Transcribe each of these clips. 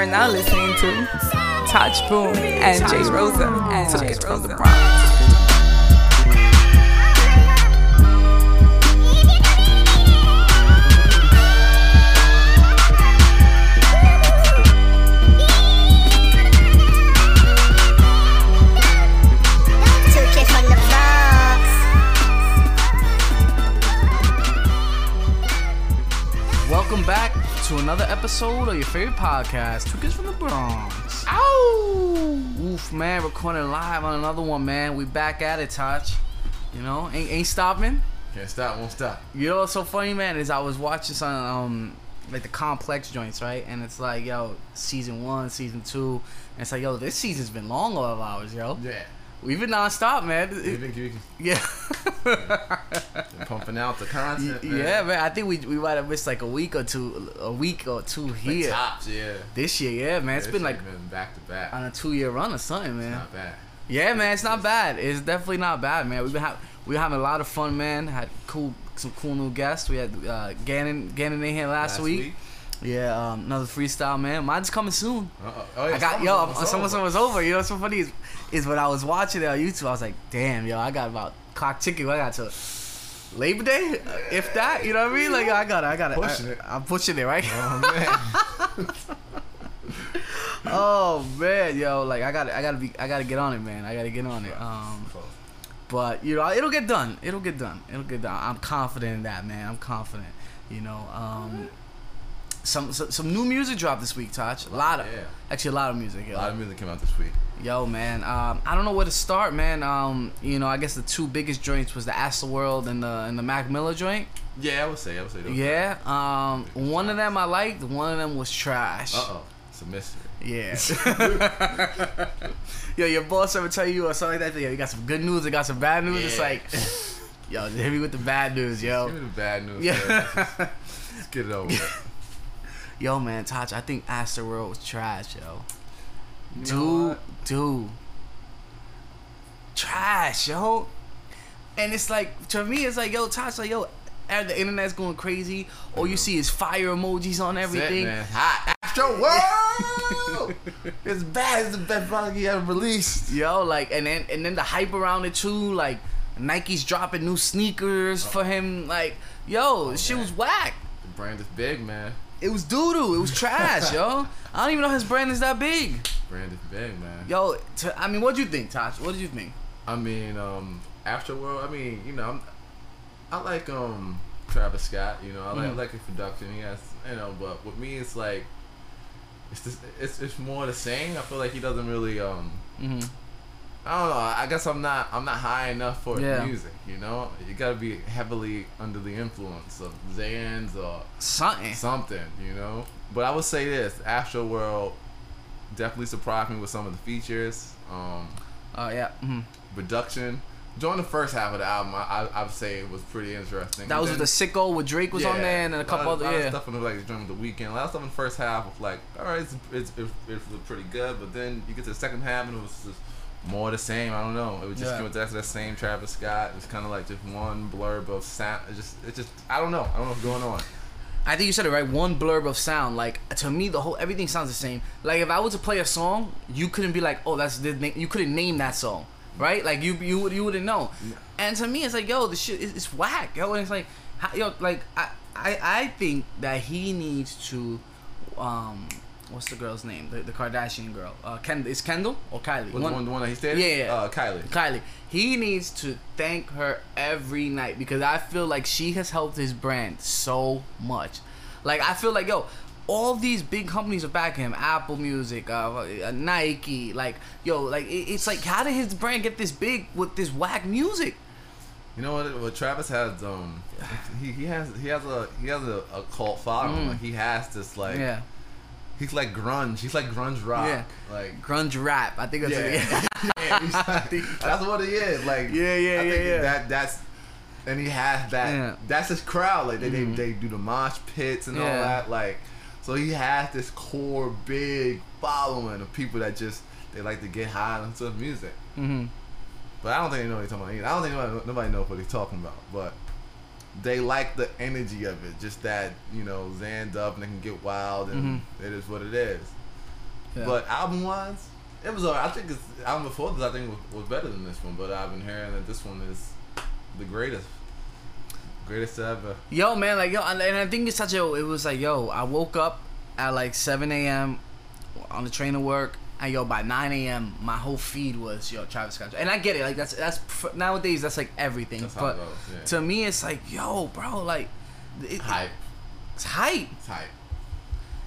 are now listening to Touch Boom and Jay Rosa and It from the Bronx. To another episode of your favorite podcast, Two Kids from the Bronx. Ow! Oof, man, recording live on another one, man. We back at it, Touch. You know, ain't, ain't stopping. Can't stop, won't stop. You know what's so funny, man, is I was watching some, um, like the complex joints, right? And it's like, yo, season one, season two. And it's like, yo, this season's been long all of ours, yo. Yeah. We've been nonstop, man. You think you Yeah. pumping out the content, man. yeah, man. I think we we might have missed like a week or two, a week or two Like here. tops, yeah. This year, yeah, man. It's This been like been back to back. on a two year run or something, man. Not bad. Yeah, man, it's not bad. It's definitely not bad, man. We've been ha- we been having a lot of fun, man. Had cool some cool new guests. We had uh, Gannon Gannon in here last, week. Yeah, um, another freestyle, man. Mine's coming soon. Uh-oh. Oh, yeah, I got yo, summer over. You know what's so funny is, is when I was watching it on YouTube, I was like, damn, yo, I got about clock ticking. I got to Labor Day, if that. You know what I mean? Like I got it, I got it. Pushing I, it. I'm pushing it, right? Oh, man. oh man, yo, like I got to I got to be, I got to get on it, man. I got to get on it. Um. But you know, it'll get done. It'll get done. It'll get done. I'm confident in that, man. I'm confident. You know, um, some some, some new music dropped this week, Touch. A lot of, Yeah. actually a lot of music. A Yo, lot of music came out this week. Yo man. Um, I don't know where to start, man. Um, you know, I guess the two biggest joints was the Astroworld and the and the Mac Miller joint. Yeah, I would say. I would say. those Yeah. Um, one of them I liked. One of them was trash. Uh oh. It's a mystery. Yeah. yo, your boss ever tell you or something like that? Yo, you got some good news. I got some bad news. It's like, yo, hit me with the bad news, yo. Give me the bad news. Yeah. first. Let's get it over. Yo, man, Touch, I think Astroworld was trash, yo. You know Dude, dude. Trash, yo. And it's like, to me, it's like, yo, Touch, like, yo, the internet's going crazy. All you see is fire emojis on it, everything. Hot Astro World. it's bad. It's the best product he ever released. Yo, like, and then and then the hype around it too, like Nike's dropping new sneakers for him. Like, yo, this shit man. was whack. The brand is big, man. It was doo doo. It was trash, yo. I don't even know his brand is that big. Brand is big, man. Yo, t- I mean, what do you think, Tosh? What did you think? I mean, um, Afterworld. I mean, you know, I'm, I like um Travis Scott. You know, I like Mhm. like his production. He has, you know, but with me, it's like, it's just, it's it's more the same. I feel like he doesn't really um. Mm-hmm. I don't know. I guess I'm not I'm not high enough for Yeah. music. You know, you gotta be heavily under the influence of Zans or Something. something. You know, but I would say this: Astro World definitely surprised me with some of the features. Um, Oh yeah. hmm production. During the first half of the album, I, I, I would say it was pretty interesting. That was with the sicko with Drake was on there and then a couple of, other lot of yeah. stuff in the like during the Weeknd. A lot of stuff in the first half was like, all right, it's it's, it's, it's pretty good, but then you get to the second half and it was just more the same. I don't know. It was just Yeah. that same Travis Scott. It was kind of like just one blurb of sound. It just it just I don't know. I don't know what's going on. I think you said it right. One blurb of sound. Like to me, the whole everything sounds the same. Like if I was to play a song, you couldn't be like, oh, that's the name. You couldn't name that song, right? Like you you would you wouldn't know. And to me, it's like, yo, the shit is it's whack, yo. And it's like, how, yo, like I I I think that he needs to, um, what's the girl's name? The, the Kardashian girl. Uh, Ken is Kendall or Kylie? What, the one the one that he stated? Yeah, yeah. Uh, Kylie. Kylie. He needs to thank her every night because I feel like she has helped his brand so much. Like I feel like yo, all these big companies are backing him. Apple Music, uh, uh, Nike. Like yo, like it, it's like how did his brand get this big with this whack music? You know what? What Travis has, um, he, he has he has a he has a, a cult following. Mm. Like he has this like yeah, he's like grunge. He's like grunge rock. Yeah. Like grunge rap. I think that's Yeah. yeah. yeah, he's that's what he is. Like Yeah, yeah, I yeah, think yeah. That that's and he has that. Yeah. That's his crowd. Like they, Mhm. they they do the mosh pits and all that. Like so he has this core big following of people that just they like to get high on some music. hmm But I don't think they know what he's talking about. Either. I don't think nobody, nobody knows what he's talking about. But they like the energy of it. Just that you know, zanned up and they can get wild, and Mm-hmm. it is what it is. Yeah. But album wise, it was alright. I think it's album before this. I think was, was better than this one. But I've been hearing that this one is the greatest, greatest ever. Yo, man, like yo, and and I think it's such a. It was like, yo, I woke up at like 7 a.m. on the train to work, and yo, by 9 a.m. my whole feed was yo Travis Scott, and I get it, like that's that's nowadays that's like everything, That's but goes, yeah. to me it's like, yo, bro, like, it, Hype, it's hype, it's hype.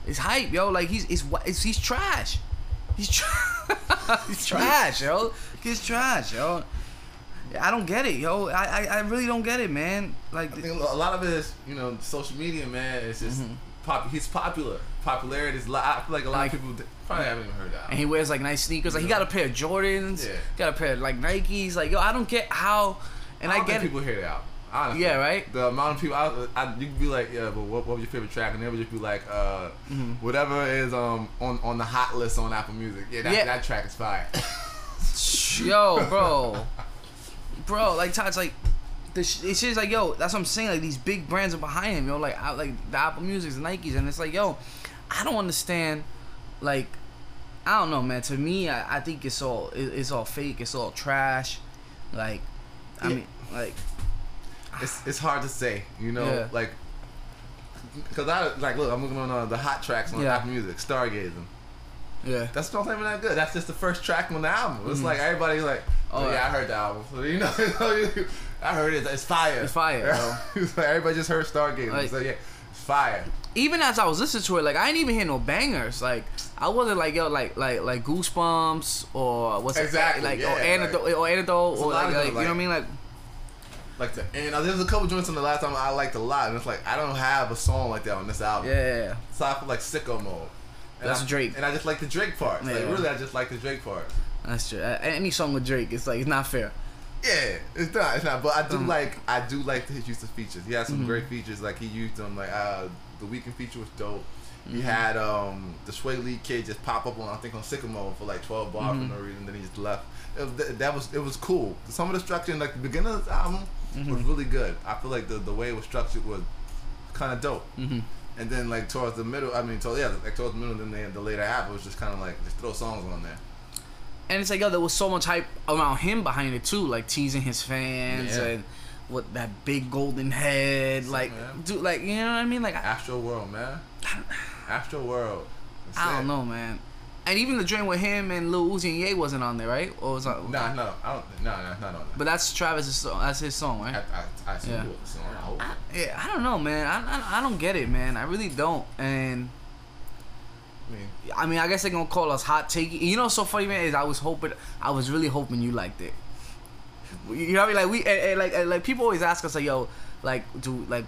it's hype, yo, like he's it's, it's he's trash, he's tra- he's trash, yo, he's trash, yo. I don't get it, yo. I, I, I really don't get it, man. Like, I think a lot of it is, you know, social media, man. It's just Mm-hmm. pop. He's popular. Popularity is. li- I feel like a lot Like- of people probably haven't even heard that. and he wears like nice sneakers. Like he got a pair of Jordans, Yeah. got a pair of like Nikes. Like yo, I don't get how, and I, don't get people hear that. Honestly. Yeah, right? The amount of people, I, I, you could be like, yeah, but what, what was your favorite track? And they would just be like, uh, Mm-hmm. whatever is um on on the hot list on Apple Music. Yeah, that, Yeah. that track is fire. Yo, bro, bro, like Todd's like. The sh- it's just like yo, that's what I'm saying. Like these big brands are behind him, yo. Like I, like the Apple Music's, the Nikes, and it's like yo, I don't understand. Like I don't know, man. To me, I, I think it's all it, it's all fake. It's all trash. Like I Yeah. mean, like it's it's hard to say, you know, Yeah. like. Cause I like look, I'm looking on uh, the hot tracks on Yeah. Apple Music, Stargazing. yeah, That's not even that good. That's just the first track on the album. It's like everybody's like, oh, Mm-hmm. Oh, yeah. I heard the album. So, you know, I heard it. It's fire. It's fire, like everybody just heard Stargate. Like- so yeah, it's fire. Even as I was listening to it, like I didn't even hear no bangers. Like I wasn't like yo, like like like goosebumps or what's Exactly, it like yeah, or antidote or antidote or like, like you know what I mean like Like the and uh, there's a couple joints on the last time I liked a lot, and it's like I don't have a song like that on this album. yeah, yeah, yeah. So I feel like sicko mode. And That's I, Drake. And I just like the Drake parts. Like really, I just like the Drake part. that's true. Any song with Drake, it's like it's not fair. Yeah, it's not, it's not. But I do Um, like, I do like his use of features. He has some Mhm. great features. Like he used them, like uh, the Weeknd feature was dope. He Mhm. had um the Swae Lee kid just pop up on I think on Sicko Mode for like twelve bars Mhm. for no reason. Then he just left. It was, that- that was it was cool. Some of the structure in like the beginning of the album was Mhm. really good. I feel like the the way it was structured was kind of dope. hmm And then like towards the middle, I mean, towards yeah, like towards the middle, then they, the later half it was just kind of like just throw songs on there. And it's like yo, there was so much hype around him behind it too, like teasing his fans Yeah. and what that big golden head, like man. dude, like you know what I mean? Like Astro World, man. Astro World. That's I don't it. know, man. And even the joint with him and Lil Uzi and Ye wasn't on there, right? Or was that? Nah, no, I don't. No, no, not on. But that's Travis's song. That's his song, right? I, I, I Yeah. song. I. I, yeah, I don't know, man. I, I I don't get it, man. I really don't. And I mean, I mean, I guess they're gonna call us hot take. You know, what's so funny, man, is I was hoping, I was really hoping you liked it. You know what I mean? Like we, and, and like, and like people always ask us, like, yo, like, do like,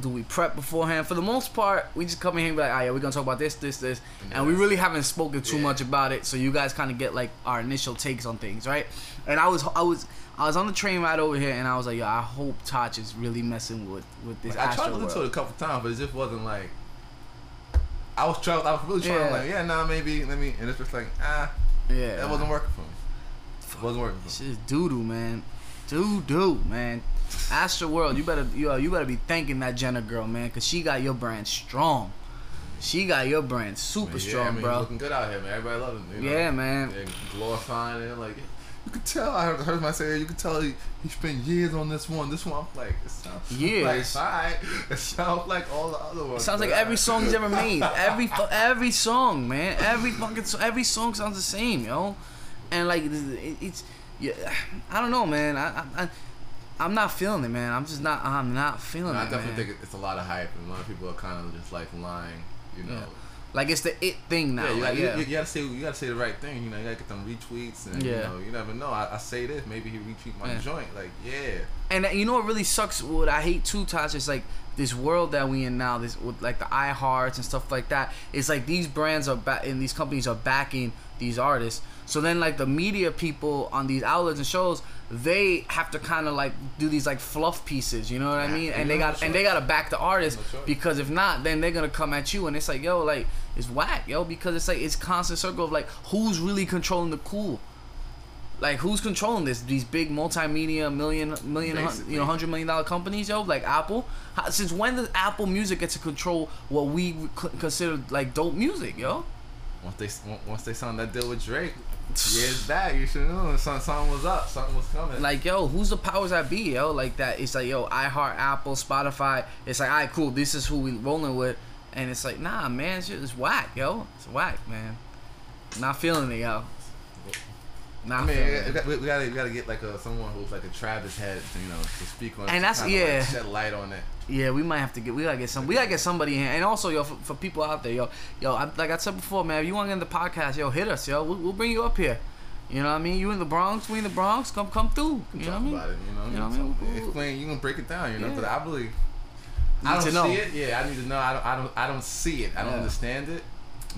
do we prep beforehand? For the most part, we just come in here and be like, oh yeah, we're gonna talk about this, this, this, and we really haven't spoken too Yeah. much about it. So you guys kind of get like our initial takes on things, right? And I was, I was. I was on the train ride over here, and I was like, "Yo, I hope Touch is really messing with with this." like, I tried to listen to it a couple times, but it just wasn't like. I was trying. I was really trying. Yeah. Like, yeah, nah, maybe. Let me. And it's just like, ah, Yeah, that wasn't working for me. It wasn't working me. Is doo doo, man. Doo doo, man. Astro World, you better you, you better be thanking that Jenner girl, man, cause she got your brand strong. She got your brand super But yeah, strong, I mean, bro. Looking good out here, man. Everybody loves it. You know? Yeah, man. And glorifying it, like you could tell. I heard, heard my say, you could tell he, he spent years on this one. This one, I'm like, it sounds Years. Like, alright. It sounds like all the other ones. Sounds like every alright. song he's ever made. Every every song, man. Every fucking every song sounds the same, yo. And like it, it's yeah, I don't know, man. I, I, I'm not feeling it, man. I'm just not. I'm not feeling No, I definitely man. think it's a lot of hype, and a lot of people are kind of just like lying, you know. Yeah. Like it's the it thing now. Yeah, you, like, gotta, yeah. you, you gotta say you gotta say the right thing. You know, you gotta get them retweets, and you know, you never know. I, I say this, maybe he retweet my Yeah. joint. Like, yeah, And uh, you know what really sucks? What I hate too, Tosh, is like this world that we in now. This with like the iHearts and stuff like that. It's like these brands are back and these companies are backing these artists. So then like the media people on these outlets and shows, they have to kind of like do these like fluff pieces. You know what I mean? And they got and they gotta back the artist because if not, then they're gonna come at you and it's like yo like it's whack yo because it's like it's constant circle of like who's really controlling the cool. Like who's controlling this? These big multimedia million million Basically. you know hundred million dollar companies, yo, like Apple. How, since when does Apple Music get to control what we consider like dope music, yo? Once they once they signed that deal with Drake, years back, you should know something, something was up, something was coming. Like yo, who's the powers that be, yo? Like that. It's like yo, iHeart, Apple, Spotify. It's like, alright, cool. This is who we rolling with, and it's like, nah, man, shit is whack, yo. It's whack, man. Not feeling it, yo. Not I mean, we, it. we gotta we gotta get like a someone who's like a Travis head, to, you know, to speak on. it, And to that's- yeah. like, shed light on it. Yeah, we might have to get. We gotta get some. We gotta get somebody in. And also, yo, for, for people out there, yo, yo, I, like I said before, man, if you want to get in the podcast, yo, hit us, yo. We'll, we'll bring you up here. You know what I mean? You in the Bronx? We in the Bronx? Come, come through. You know what I mean? about it, you know. You know what I mean? Explain. You can break it down, you know. Yeah. But I believe. I don't to know. see it. Yeah, I need to know. I don't. I don't. I don't see it. I don't Yeah. understand it.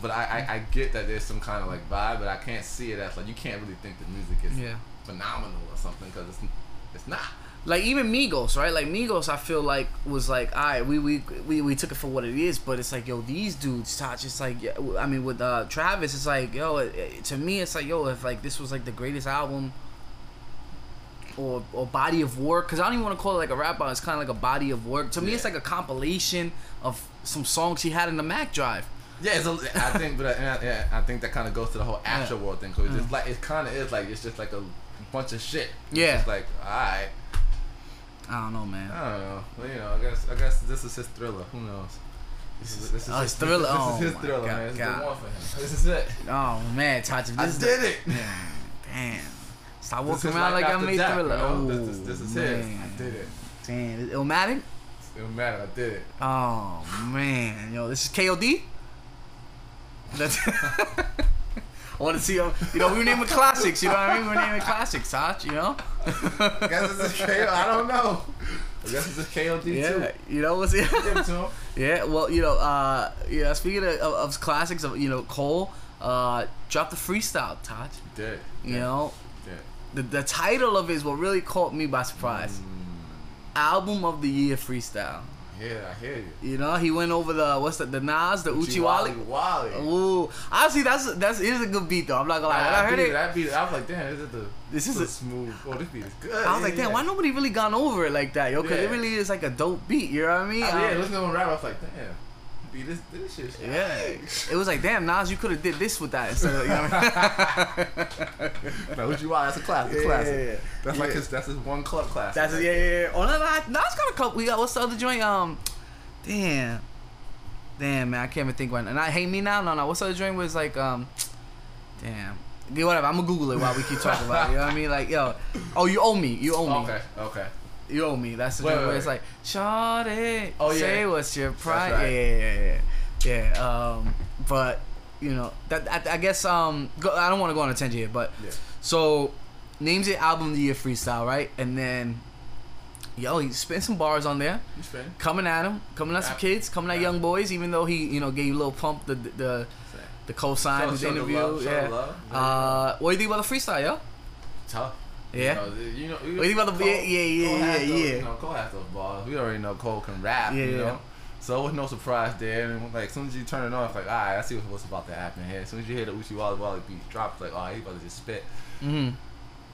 But I, I, I get that there's some kind of like vibe, but I can't see it as like you can't really think the music is Yeah. phenomenal or something because it's it's not. Like even Migos, right? Like Migos, I feel like was like, all right, we we we, we took it for what it is, but it's like, yo, these dudes touch. It's like, I mean, with uh, Travis, it's like, yo, it, it- to me, it's like, yo, if like this was like the greatest album or or body of work, because I don't even want to call it like a rap album. It's kind of like a body of work. To me, it's like a compilation of some songs he had in the Mac Drive. Yeah, it's a, I think, but I, I, yeah, I think that kind of goes to the whole Yeah. after world thing. Cause it's Mm. like it kind of is like it's just like a bunch of shit. It's Yeah. just like all right, I don't know, man. I don't know. Well, you know, I guess I guess this is his thriller. Who knows? This is this is Oh, his Thriller? This, Oh, is his thriller, God, man. This is God. the one for him. This is it. Oh man, Tati, this I is did the, it. Damn. Stop This walking is around life like I made death, Thriller. you know? Oh, This is this is his. man. I did it. Damn, Illmatic? It don't. I did it. Oh man, yo, this is KOD. That's. I want to see, you know, we were naming classics. You know what I mean? We were naming classics, Taj. You know. I guess is KO. I don't know. I guess it's a KOD yeah, too. you know what's it. Yeah, well, you know, uh, yeah. Speaking of, of, of classics, of you know, Cole, uh, dropped the freestyle, Taj. Did. You know, Did. the the title of it is what really caught me by surprise. Album of the year freestyle. Yeah, I hear you. You know, he went over the what's the the Nas, the Uchiwali. Wally. Wally. Ooh, honestly, that's that's is a good beat though. I'm not gonna lie. When I heard beat, it, That beat, I was like, damn, this is the This is the a- smooth. Oh, this beat is good. I was like, damn, yeah. why nobody really gone over it like that, yo? Because it really is like a dope beat. You know what I mean? Yeah, Um, listening to him rap, I was like, damn, beat this, this shit. yeah. It was like, damn, Nas, you could have did this with that instead of, you know what I mean? no, what you want? That's a classic. Yeah, classic. yeah, yeah. That's like his. That's his one club classic. That's right yeah, yeah, yeah. Oh no, no, Nas got a couple. We got what's the other joint? Um, damn, damn, man, I can't even think now. And I hate me now. No, no, what's the other joint? Was like, um, damn. Yeah, whatever. I'm gonna Google it while we keep talking about it. You know what I mean? Like, yo, oh, you owe me. You owe me. Okay. Okay. You owe me. That's the Wait, wait, where it's like, Shawty, Oh, yeah. say what's your price? right. Yeah, yeah, yeah, yeah. Um, but you know that I, I guess um, go, I don't want to go on a tangent here, but Yeah. so names it album of the year freestyle, right? And then, yo, he spent some bars on there, You coming at him, coming at some kids, coming at Rap. young boys. Even though he, you know, gave a little pump the the the, the cosign Show- the show interview. love, yeah. love. Uh, what do you think about the freestyle, yo? Tough. Yeah. You know, you know, What do you about the- yeah, yeah, yeah, Cole has yeah, those, yeah. You know, Cole has those balls. We already know Cole can rap. Yeah, you yeah. know. So it was no surprise there. And like, as soon as you turn it on, it's like, all right, I see what's about to happen here. As soon as you hear the Oochie Wally Wally beat drop, it's like, oh, he about to just spit. Mm-hmm.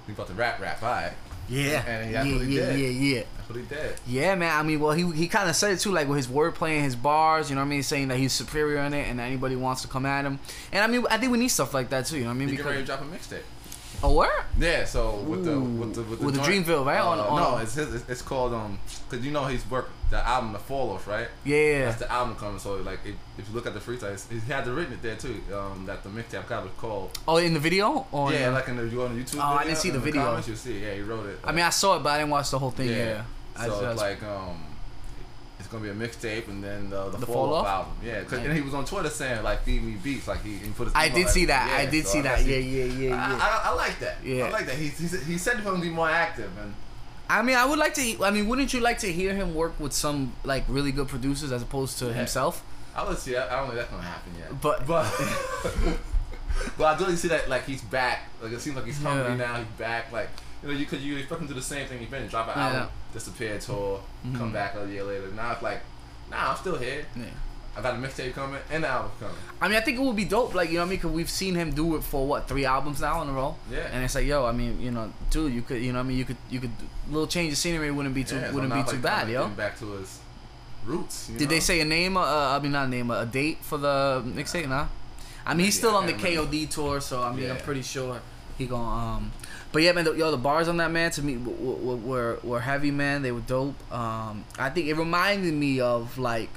He about to rap, rap. All right. Yeah. And yeah, he yeah, yeah, yeah. That's what he did. Yeah, man. I mean, well, he he kind of said it too, like with his wordplay and his bars. You know what I mean? Saying that he's superior in it, and anybody wants to come at him. And I mean, I think we need stuff like that too. You know what I mean? He get ready to drop a mixtape. Oh, where? Yeah, so with the with the with the, With the Dreamville, right? Uh, On- on- no, it's his. It's, called um, cause you know he's worked the album The Fall Off, right? Yeah, yeah. That's the album coming. So like, if, if you look at the freestyle, he had it written it there too. Um, that the mixtape cover was called. Oh, in the video? Or yeah, like in the you on the YouTube. Oh, I didn't see the in video. comments, you'll see. Yeah, he wrote it. I mean, I saw it, but I didn't watch the whole thing. Yeah. I So just- like um, gonna be a mixtape and then the the, The fall, Fall off album. Yeah, 'cause- Nice. and he was on Twitter saying like feed me beats, like he, he put his. I did see that. I did so see guess that. he- Yeah, yeah, yeah, I, yeah. I, I like that. Yeah. I like that. He, he, said- he said he's gonna be more active and. I mean, I would like to. I mean, wouldn't you like to hear him work with some like really good producers as opposed to Yeah. himself? I would see. I, I don't think that's gonna happen yet. But- but but I do see that like he's back. Like it seems like he's hungry Yeah. now. He's back. Like you know, you could you expect to do the same thing. Been drop an Yeah. album, disappear tour, come Mhm. back a year later. Now it's like, nah, I'm still here. Yeah. I got a mixtape coming and the album coming. I mean, I think it would be dope. Like, you know what I mean? Because we've seen him do it for what three albums now in a row. Yeah. And it's like, yo, I mean, you know, dude, you could, you know, what I mean, you could, you could, little change of scenery wouldn't be too, Yeah, wouldn't now be too like bad, yo. Back to his roots. you Did know? they say a name? Uh, I mean, not a name, a date for the mixtape? Nah. I mean, he's still on the. KOD tour, so I mean, I'm pretty sure he gonna. Um, but yeah, man, the, yo, the bars on that man to me w- w- were were heavy, man. They were dope. Um, I think it reminded me of like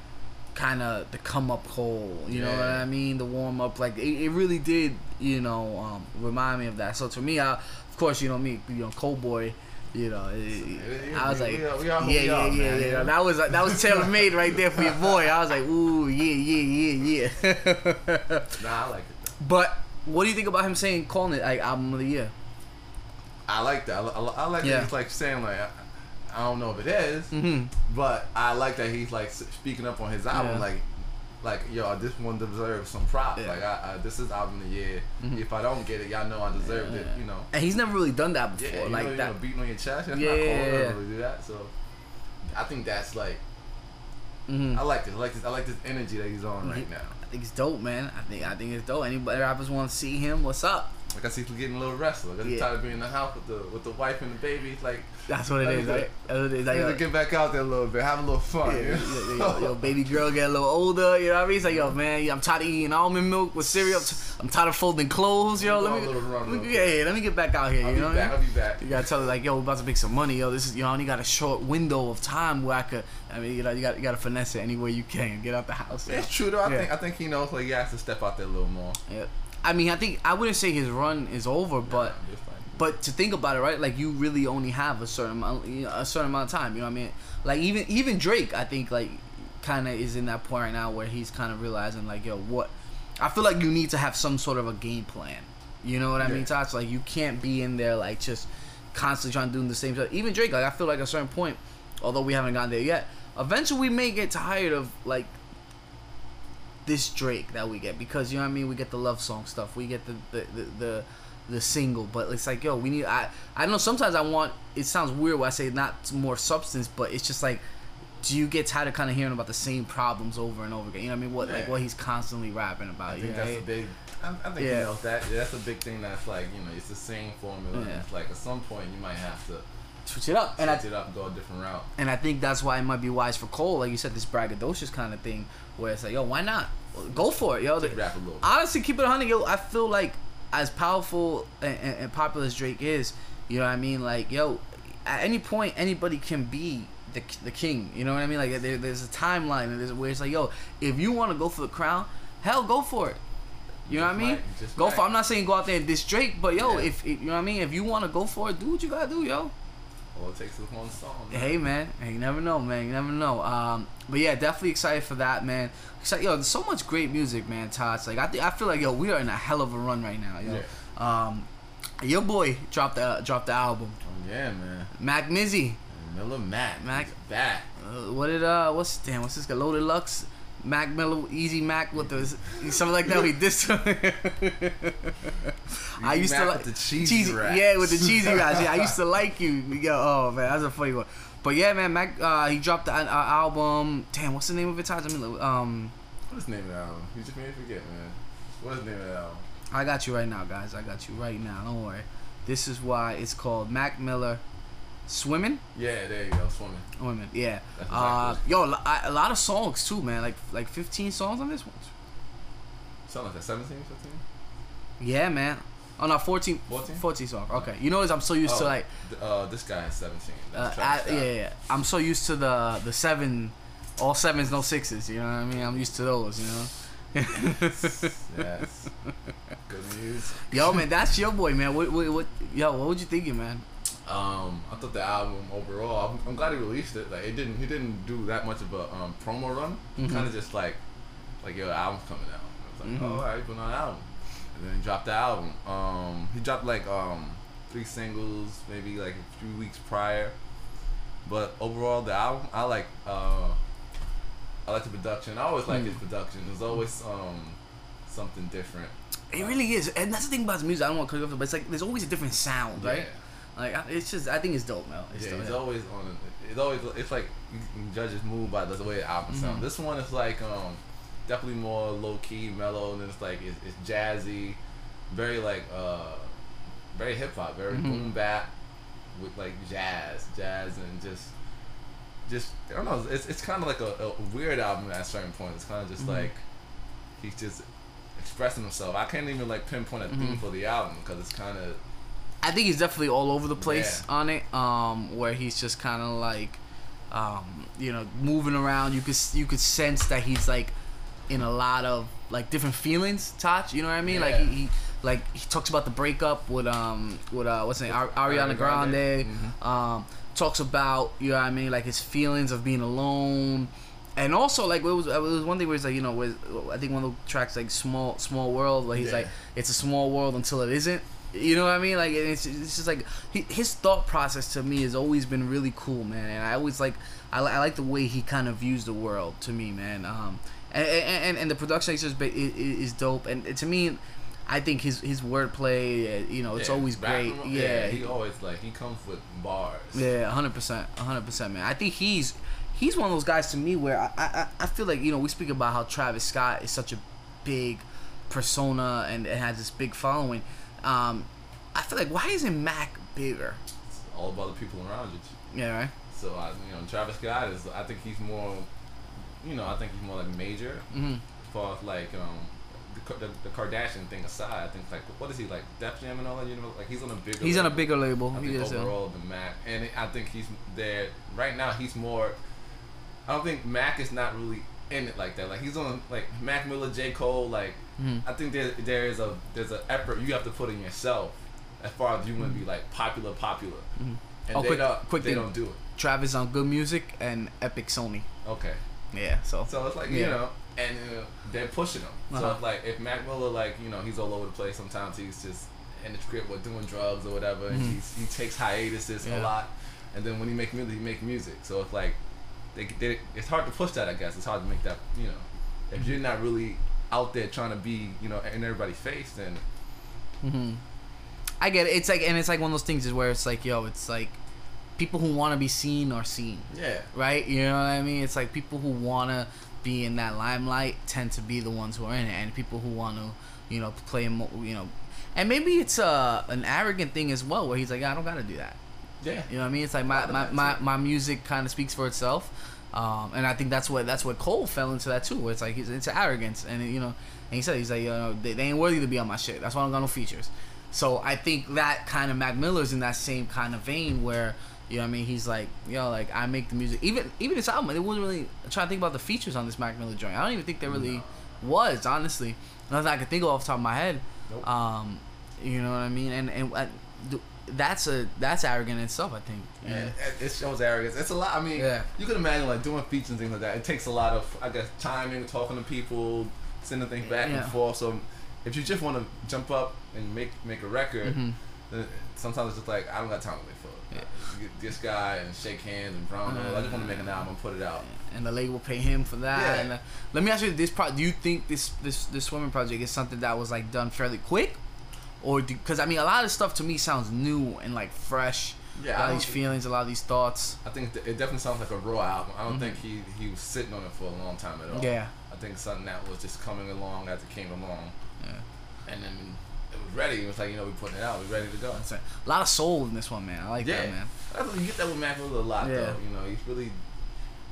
kind of the come up Cole. You know what I mean? The warm up, like it, it really did. You know, um, remind me of that. So to me, I, of course, you know me, you know, Cole boy. You know, it- Yeah, I was like, we are- we are yeah, yeah, are, yeah, man, yeah. That was that was tailor made right there for your boy. I was like, ooh, yeah, yeah, yeah, yeah. Nah, I like it. Though. But what do you think about him saying calling it like album of the year? I like that. I, I, I like Yeah. that he's like saying like I, I don't know if it is, Mm-hmm. but I like that he's like speaking up on his album Yeah. like. Like yo, this one deserves some props. Yeah. Like I, I, this is album of the year. Mhm. If I don't get it, y'all know I deserved it. You know. And he's never really done that before, you like know, you that. know, beating on your chest. That's Yeah, not cool. yeah, I yeah. don't really do that. So, I think that's like hmm I like this. I like this. I like this energy that he's on right now. I think it's dope, man. I think I think it's dope. Anybody rappers want to see him? What's up? Like I see he's getting a little restless. Like he's Yeah. tired of being in the house with the with the wife and the baby. It's like That's what it Like right? That's what it is. Like, Like, to get back out there a little bit, have a little fun. yeah, you know? yo, yo, yo, baby girl get a little older. You know what I mean? It's like, yo, man, I'm tired of eating almond milk with cereal. I'm tired of folding clothes, yo. Let me, run let me- yeah, yeah, let me get back out here. I'll you know I back. I'll be back. You gotta tell her like, yo, we're about to make some money, yo. This is, you know, I only got a short window of time where I could. I mean, you know, you got you got to finesse it any way you can. Get out the house. yo. It's true though. I Yeah. think I think he knows like he has to step out there a little more. Yeah. I mean, I think I wouldn't say his run is over, but but to think about it, right? Like you really only have a certain amount, you know, a certain amount of time. You know what I mean? Like even even Drake, I think like kind of is in that point right now where he's kind of realizing like, yo, what? I feel like you need to have some sort of a game plan. You know what I Yeah. mean, Tots? Like you can't be in there like just constantly trying to do the same stuff. Even Drake, like I feel like at a certain point, although we haven't gotten there yet, eventually we may get tired of like this Drake that we get because you know what I mean. We get the love song stuff. We get the the the. the the single, but it's like, yo, we need. I I know sometimes I want. It sounds weird when I say not more substance, but it's just like, do you get tired of kind of hearing about the same problems over and over again? You know what I mean? What like what he's constantly rapping about? I you think know? that's a big. I, I think Yeah. he knows that. Yeah, that's a big thing. That's like you know, it's the same formula. Yeah. It's like at some point you might have to switch it up, and I switch it up, and go a different route. and I think that's why it might be wise for Cole, like you said, this braggadocious kind of thing, where it's like, yo, why not? Go for it, yo. Just rap a little. honestly, keep it 100, yo. I feel like as powerful and, and, and popular as Drake is, you know what I mean? Like, yo, at any point, anybody can be the, the king. You know what I mean? Like, there, there's a timeline and there's where it's like, yo, if you want to go for the crown, hell, go for it. You know what I mean? Go for. I'm not saying go out there and diss Drake, but yo, Yeah. if, if you know what I mean, if you want to go for it, do what you gotta do, yo. All it takes is one song. man. Hey man, hey, you never know, man. You never know. Um, but yeah, definitely excited for that, man. Excited, yo, there's so much great music, man. Tots, like I, think I feel like yo, we are in a hell of a run right now, yo. Um, your boy dropped the dropped the album, Oh, yeah, man. Mac Mizzy. Miller Mac. Mac- back. Uh, what did uh, what's damn, what's this guy? Loaded Lux, Mac Miller, Easy Mac with the something like that. We dissed him. I used to like with the cheesy raps. yeah, with the cheesy raps. Yeah, I used to like you. Yo, oh man, that's a funny one. But yeah, man, Mac, uh, he dropped the uh, album. Damn, what's the name of it? Tots? I mean, um, What's the name of the album? You just made me forget, man. What's the name of the album? I got you right now, guys. I got you right now. Don't worry. This is why it's called Mac Miller Swimming Yeah, there you go. Swimming. Women. Yeah. That's Uh, exactly yo, a I- a lot of songs too, man. Like like 15 songs on this one. Something like that. 17, 15? Yeah, man. Oh no, 14, 14? 14 songs. Okay. You know? I'm so used to Oh, like, th- uh, this guy has 17. uh, I, yeah, yeah. I'm so used to the the seven, all sevens, no sixes. You know what I mean? I'm used to those. You know. Yes. Good news. yo, man, that's your boy, man. What, what, what, yo, what would you thinking, man? Um, I thought the album overall, I'm, I'm glad he released it. Like, it didn't, he didn't do that much of a um, promo run. Mhm. Kind of just like, like yo, the album's coming out. I was like, Mhm. oh, all right, put on an album, and then he dropped the album. Um, he dropped like um three singles, maybe like a few weeks prior. But overall, the album, I like. Uh, I like the production. I always like Mm. his production. There's always um something different. It really is, and that's the thing about his music. I don't want to cut it off, but it's like there's always a different sound, right? Yeah. Like it's just, I think it's dope, man. It's yeah, dope, he's always on. It's always it's like you can judge his mood by the way the album Mhm. sounds. This one is like um definitely more low key, mellow, and then it's like it's, it's jazzy, very like uh very hip hop, very Mhm. boom bap with like jazz, jazz, and just just I don't know. It's it's kind of like a, a weird album at a certain point. It's kind of just Mhm. like he's just expressing himself. I can't even like pinpoint a Mm-hmm. theme for the album because it's kind of I think he's definitely all over the place Yeah. on it. Um, where he's just kind of like, um, you know, moving around. You could you could sense that he's like in a lot of like different feelings. Touch, you know what I mean? Like he, he like he talks about the breakup with um with uh what's her name Ar- Ariana Ariana Grande. Grande. Mm-hmm. Um, talks about you know what I mean like his feelings of being alone. And also, like, it was, it was one thing where it's like, you know, I think one of the tracks, like, Small Small World, where he's Yeah. like, it's a small world until it isn't. You know what I mean? Like it's, it's just like he, his thought process to me has always been really cool, man. And I always like I, I like the way he kind of views the world to me, man. Um, and and, and the production is just ba- i- i- is dope. And to me, I think his his wordplay, uh, you know, it's yeah, always great. from- Yeah, he always like he comes with bars. yeah, hundred percent, hundred percent, man. I think he's he's one of those guys to me where I, I I feel like you know we speak about how Travis Scott is such a big persona and, it has this big following. Um, I feel like why isn't Mac bigger? It's all about the people around you. Yeah, right. So I, you know, Travis Scott is. I think he's more. You know, I think he's more like major. Mm-hmm. As far as like um, the, the, the Kardashian thing aside, I think like what is he like Def Jam and all that? You know, like he's on a bigger. He's on a bigger label. I He think is. uh, overall the Mac, and I think he's there right now. He's more. I don't think Mac is not really in it like that. Like he's on like Mac Miller, J Cole. Like Mhm. I think there there is a there's an effort you have to put in yourself as far as you want to be like popular, popular. And Oh, they quick- don't quick they thing. don't do it. Travis on Good Music and Epic Sony. Okay, Yeah, so. so it's like you know, and uh, they're pushing him. So Uh-huh. if, like if Mac Miller like you know he's all over the place. Sometimes he's just in the script or doing drugs or whatever, and Mhm. he's, he takes hiatuses Yeah. a lot. And then when he make music, he make music. So it's like they, they it's hard to push that. I guess it's hard to make that you know if you're not really out there trying to be you know in everybody's face, then hmm I get it. It's like, and it's like one of those things is where it's like, yo, it's like people who want to be seen are seen, yeah, right? You know what I mean? It's like people who want to be in that limelight tend to be the ones who are in it, and people who want to, you know, play, mo- you know, and maybe it's uh, an arrogant thing as well, where he's like, I don't got to do that. Yeah. You know what I mean? It's like my my, my, my music kind of speaks for itself, um, and I think that's what that's what Cole fell into that too. Where it's like he's it's arrogance, and you know, and he said he's like, you know, they, they ain't worthy to be on my shit. That's why I don't got no features. So I think that kind of Mac Miller's in that same kind of vein where. You know what I mean? He's like, yo, like I make the music. Even even this album, it wasn't really trying to think about the features on this Mac Miller joint. I don't even think there really was, honestly. Nothing I can think of off the top of my head. Nope. Um, you know what I mean? And and uh, that's a that's arrogant in itself. I think. Yeah, it, it shows arrogance. It's a lot. I mean, Yeah. you can imagine like doing features and things like that. It takes a lot of, I guess, timing, talking to people, sending things back Yeah. and forth. So if you just want to jump up and make make a record, Mhm. then sometimes it's just like I don't got time to wait for it. Yeah. This guy and shake hands and brown nose. I just want to make an album and put it out. and the label pay him for that. Yeah. And uh, let me ask you this: pro- Do you think this this this swimming project is something that was like done fairly quick, or because I mean a lot of stuff to me sounds new and like fresh. Yeah, a lot of these feelings, a lot of these thoughts. I think th- it definitely sounds like a raw album. I don't think he he was sitting on it for a long time at all. Mm-hmm. Yeah. I think something that was just coming along as it came along, Yeah, and then it was ready. It was like you know we putting it out, We're ready to go. That's a lot of soul in this one, man. I like Yeah, that, man. That's, you get that with Mac Miller a lot, Yeah. though. You know, he's really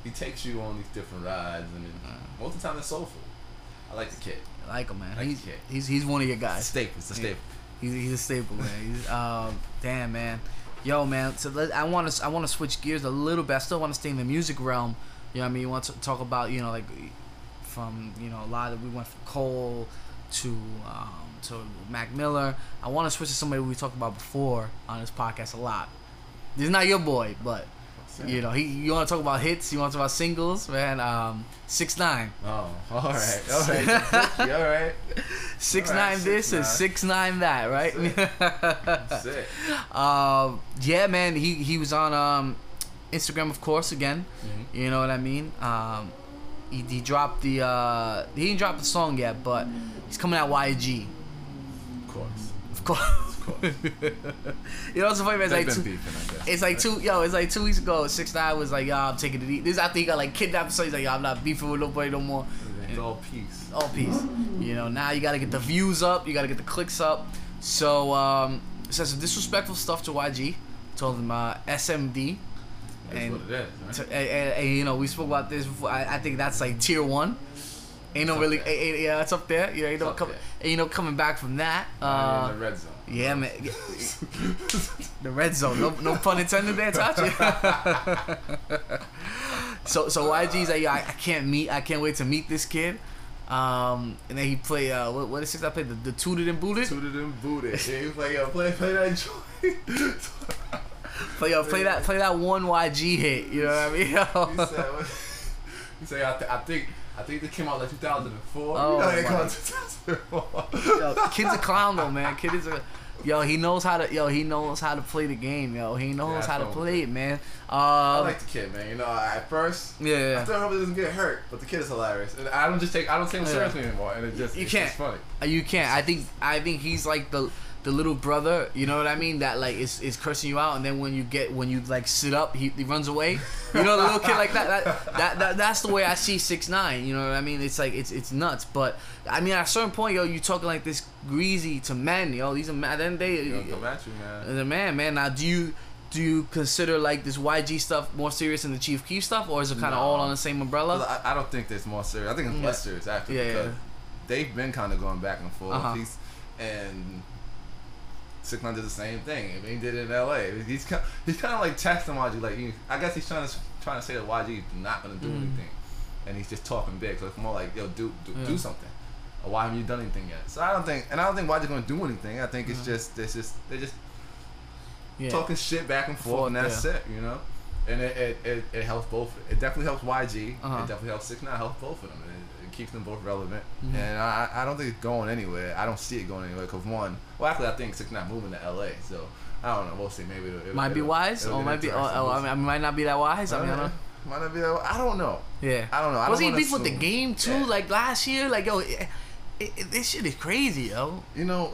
he takes you on these different rides, and then most of the time it's soulful. I like the kid. I like him, man. Like he's, the kid. he's he's one of your guys. staple. It's a Yeah. staple. He's, he's a staple, man. He's, um, damn, man. Yo, man. So let, I want to I want to switch gears a little bit. I still want to stay in the music realm. You know what I mean? You want to talk about you know like from you know a lot of we went from Cole to um, to Mac Miller. I want to switch to somebody we talked about before on this podcast a lot. He's not your boy, but you know he. You want to talk about hits? You want to talk about singles, man? Um, six nine. Oh, all right, all right, all right. Six All right, nine this and 6ix9ine. six nine that, right? That's it. um, yeah, man. He he was on um, Instagram, of course, again. Mhm. You know what I mean? Um, he, he dropped the uh, he didn't drop the song yet, but he's coming out YG, Of course, of course. course. you know what's funny? man? It's They've like two, beefing, it's like two yo, it's like two weeks ago. Six nine was like, yo, I'm taking it easy. This after he got like kidnapped, so he's like, yo, I'm not beefing with nobody no more. It's all peace. all peace. You know, now you gotta get the views up, you gotta get the clicks up. So um says some disrespectful stuff to YG. Told him uh, SMD. That's And, what it is. Right? to, and, and- and, you know we spoke about this before. I, I think that's like tier one. Ain't no really, ain't- ain't- yeah, it's up there. Yeah, ain't no up coming, ain't no coming back from that. in Uh, the red zone. Yeah, man. the red zone. No, no pun intended there, Tachi. so, so YG's like, yo, I, I can't meet. I can't wait to meet this kid. Um, and then he play. Uh, what, what is it? I played the, the Toot It and Boot It. Tooted and booted. Yeah, he like, yo, play, play that joint. Play, yo, play that, play that one YG hit. You know what I mean? he said, what? he said, I, th- I think, I think they came out like 2004. Oh, you know they come out 2004. yo, kid's a clown though, man. Kid is a yo. He knows how to yo. He knows how to play the game, yo. He knows Yeah, how to play it, man. I Uh, like the kid, man. You know, at first, yeah, I still hope he doesn't get hurt, but the kid is hilarious. And I don't just take, I don't take him Yeah. seriously anymore, and it just, You it's can't. just funny. you can't. I think I think he's like the the little brother. You know what I mean? That like is, is cursing you out, and then when you get when you like sit up, he, he runs away. You know the little kid like that. That, that, that that's the way I see six nine. You know what I mean? It's like it's it's nuts. But I mean, at a certain point, yo, you talking like this greasy to men, yo. These are men. Then they. You know, come at you, man. As man, man. Now, do you do you consider like this YG stuff more serious than the Chief Keef stuff, or is it kind of No. all on the same umbrella? I, I don't think there's more serious. I think it's Yeah. less serious after Yeah, because yeah. they've been kind of going back and forth. Uh-huh. And Six Nine did the same thing. I mean, he did it in L.A. He's kind, he's kind of like texting YG. Like, he, I guess he's trying to trying to say that YG is not gonna do Mm. anything, and he's just talking big. So it's more like, yo, do do, Yeah. do something. Or why haven't you done anything yet? So I don't think, and I don't think YG's gonna do anything. I think it's just it's just they're just yeah. talking shit back and forth, and that's yeah. it, you know. And it, it, it, it helps both. It definitely helps YG. Uh-huh. It definitely helps Six Nine. It helps both of them. Keeps them both relevant. Mhm. And I, I don't think it's going anywhere. I don't see it going anywhere. Cause one, well, actually, I think Six Nine moving to LA. So I don't know. We'll see. Maybe it'll, it'll, might be it'll- wise, it'll or might be, or, I mean, might not be that wise. see. I mean, I don't know. might not be. That, I don't know. Yeah. I don't know. I Was he beef with the game too? Yeah. Like last year? Like yo, it, it, this shit is crazy, yo. You know,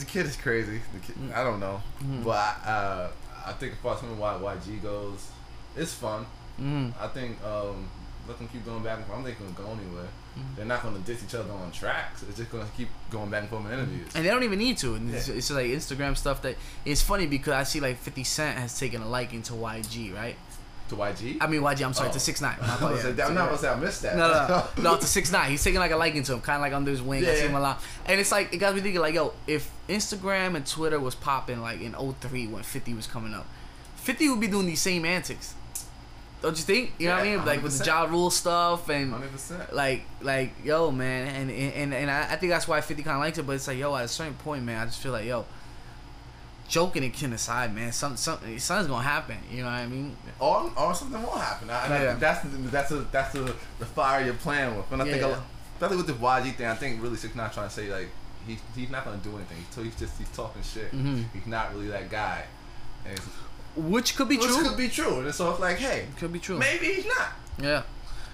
the kid is crazy. The kid, Mm. I don't know, Mhm. but uh, I think as far as him and Y- YG goes, it's fun. Mm. I think um, let them keep going back and forth. I'm not gonna go anywhere. Mhm. They're not gonna diss each other on tracks. It's just gonna keep going back and forth in interviews. And they don't even need to. And it's, Yeah. it's just like Instagram stuff that it's funny because I see like 50 Cent has taken a liking to YG, right? To YG. I mean YG. I'm sorry, Oh. to Six Nine. I'm not gonna say- I'm not gonna say I missed that. No, no, no, no, to six nine. He's taking like a liking to him, kind of like under his wing. Yeah, I see him a lot, and it's like it got me thinking, like, yo, if Instagram and Twitter was popping like in 03 when Fifty was coming up, Fifty would be doing these same antics. Don't you think? You know what I Yeah, mean? Like with the 100%. Ja Rule stuff and Hundred percent. like like yo man, and and and I, I think that's why Fifty kind of likes it. But it's like yo, at a certain point, man, I just feel like yo. Joking and kidding aside, man, some something something's gonna happen. You know what I mean? Or, or something will happen. I, and Yeah. think that's the, that's a, that's the, the fire you're playing with. And I think, a Yeah. lot- especially with the YG thing, I think really Six Nine trying to say like he, he's not gonna do anything. So he's just he's talking shit. Mhm. He's not really that guy. And Which could be true. which true. could be true. And so it's like, hey, could be true. maybe he's not. Yeah.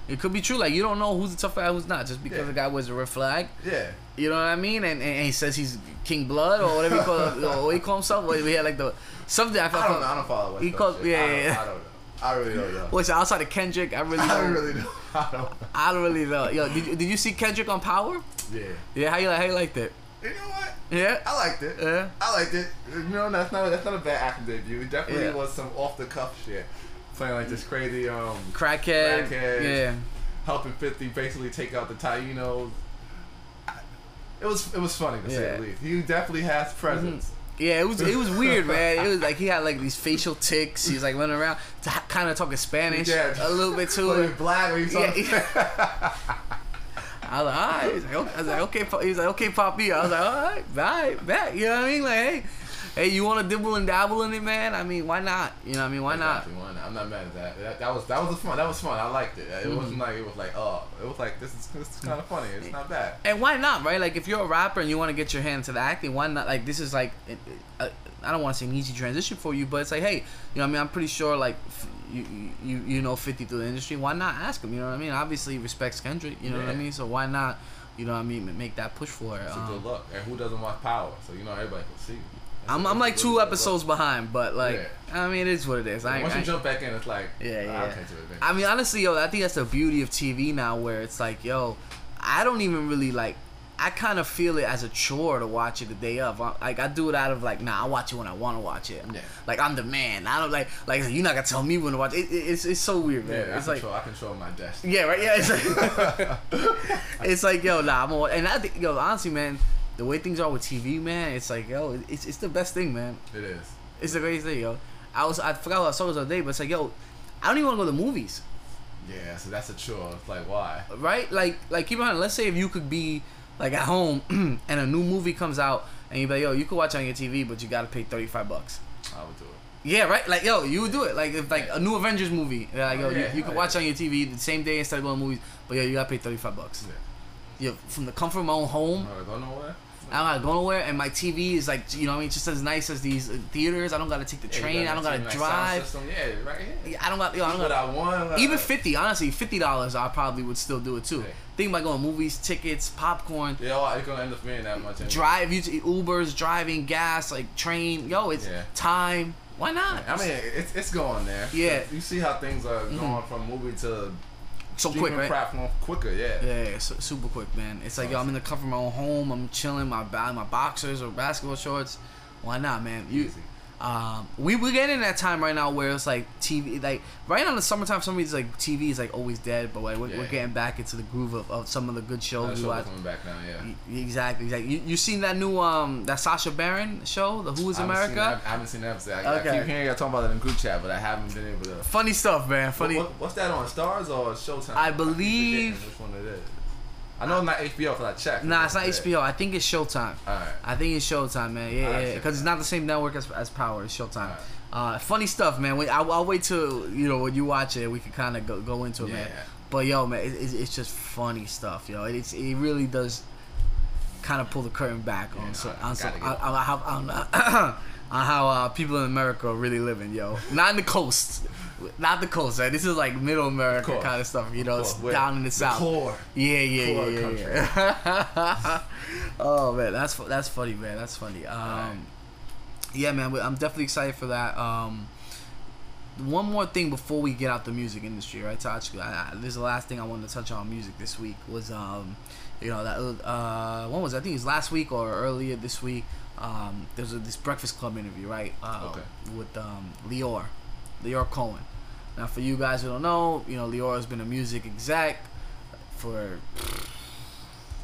It could be true. Like you don't know who's the tough guy, who's not, just because Yeah. the guy wears a red flag. Yeah. You know what I mean? And, and he says he's King Blood or whatever he call or what he call himself. What We had like the something I I don't know. I don't follow West He calls. called- yeah, I don't, yeah, yeah. I don't know. I really don't know. What's outside of Kendrick? I really don't. really don't. I don't. I don't really know. Yo, did, you- did you see Kendrick on Power? Yeah. Yeah, how you like? How you liked it? You know what? Yeah. I liked it. Yeah. I liked it. You know, that's not that's not a bad acting debut. It definitely Yeah. was some off the cuff shit. Playing like this crazy um Crackhead. Crackhead. Yeah. helping Fifty basically take out the Tainos. It was it was funny to say Yeah. Mm-hmm. the least. He definitely has presence. Yeah, it was it was weird, man. It was like he had like these facial ticks. He's like running around, kind of talking Spanish Yeah. a little bit too. Like black Yeah, talking. yeah. I was like, all right. He's like, okay. I was like, okay. Pa- He was like, okay, Poppy. I was like, all right, all right, bet. You know what I mean? Like, hey, hey, you want to dibble and dabble in it, man? I mean, why not? You know what I mean? Why not? Why not? I'm not mad at that. That, that was that was fun. That was fun. I liked it. It Mm-hmm. wasn't like it was like oh, it was like this is this is kind of funny. It's not bad. And why not, right? Like, if you're a rapper and you want to get your hand to the acting, why not? Like, this is like, it- it- uh, I don't want to say an easy transition for you, but it's like, hey, you know, what I mean, I'm pretty sure, like, f- you you you know, 50 through the industry. Why not ask him? You know what I mean? Obviously, he respects Kendrick. You know what I mean? So why not? You know what I mean? Make that push for it. It's a Um, good look. And who doesn't watch Power? So you know everybody can see. It's I'm, a- I'm like two look. episodes behind, but like, I mean, it is what it is. I, Once you ain't- jump back in, it's like Yeah, ah, yeah. I. I mean, honestly, yo, I think that's the beauty of TV now, where it's like, yo, I don't even really like I kind of feel it as a chore to watch it the day of. I- Like I do it out of like, nah, I watch it when I want to watch it. Yeah. Like I'm the man. I don't like like you're not gonna tell me when to watch it. it it's it's so weird, man. Yeah, I it's like control, I control my destiny. yeah, right. Yeah, it's like it's like yo, nah, I'm all, and I think yo, honestly, man, the way things are with TV, man, it's like yo, it's it's the best thing, man. It is. It's the greatest thing, yo. I was I forgot what I saw this other day, but it's like yo, I don't even want to go to the movies, Yeah, so that's a chore. It's like why? right? Like like keep in mind, let's say if you could be like at home and a new movie comes out and you be like yo, you could watch it on your TV, but you gotta pay thirty five bucks. I would do it. Yeah, right. Like yo, you would do it. Like if like a new Avengers movie, like yo, Oh, yeah, you, you could oh, watch yeah. on your TV the same day instead of going to movies, but yeah, you gotta pay thirty five bucks. Yeah. Yo, from the comfort of my own home. No, go nowhere. I don't gotta go nowhere, and my TV is like, you know, what I mean, it's just as nice as these uh, theaters. I don't gotta take the Yeah, train. I don't gotta team, like, sound drive. Yeah, right here. I don't got. Yo, I don't got. I want. Even fifty, honestly, fifty dollars, I probably would still do it too. Yeah. Think about going movies, tickets, popcorn, Yeah, well, it's gonna end up being that much. Anyway. drive, you Ubers, driving, gas, like train. Yo, it's Yeah. time. Why not? I mean, it's it's going there. Yeah. You see how things are going from movie to so quick, right? platform quicker. Yeah. Yeah, yeah, su- super quick, man. It's like yo, I'm in the comfort of my own home. I'm chilling, my ba- my boxers or basketball shorts. Why not, man? You, Easy. Um, we we getting that time right now where it's like TV, like right now in the summertime, some reasons like TV is like always dead, but like we're, we're Yeah. getting back into the groove of, of some of the good shows watch. coming back now. Yeah. Exactly, exactly. You, you seen that new um that Sacha Baron show, the Who Is I America? I haven't seen that episode. I, Okay. I keep hearing y'all talking about it in group chat, but I haven't been able to. Funny stuff, man. Funny. What, what- what's that on Starz or Showtime? I believe- forgetting which one it is. I know it's not HBO for that check. Nah, it's not HBO. I think it's Showtime. All right. I think it's Showtime, man. Yeah, yeah, because it's not the same network as, as Power. It's Showtime. Uh, funny stuff, man. Wait, I'll, I'll wait till you know when you watch it, we can kind of go, go into it, man. But yo, man, it, it's, it's just funny stuff, yo. It's it really does kind of pull the curtain back on Yeah, so I on, so, on, on how on, on how uh, people in America are really living, yo. Not in the coast, not the coast, right? This is like middle America kind of stuff, you know, it's down in the, south. core. Yeah, yeah, core yeah, yeah, yeah. oh man, that's that's funny, man. That's funny. Um, Alright. yeah, man. I'm definitely excited for that. Um, one more thing before we get out the music industry, right? I, I, this is the last thing I wanted to touch on music this week was, um, you know, that uh, when was it? I think it was last week or earlier this week. Um, there was a, this Breakfast Club interview, right? Uh, Okay. With um, Lyor, Lyor Cohen. Now, for you guys who don't know, you know, Lyor has been a music exec for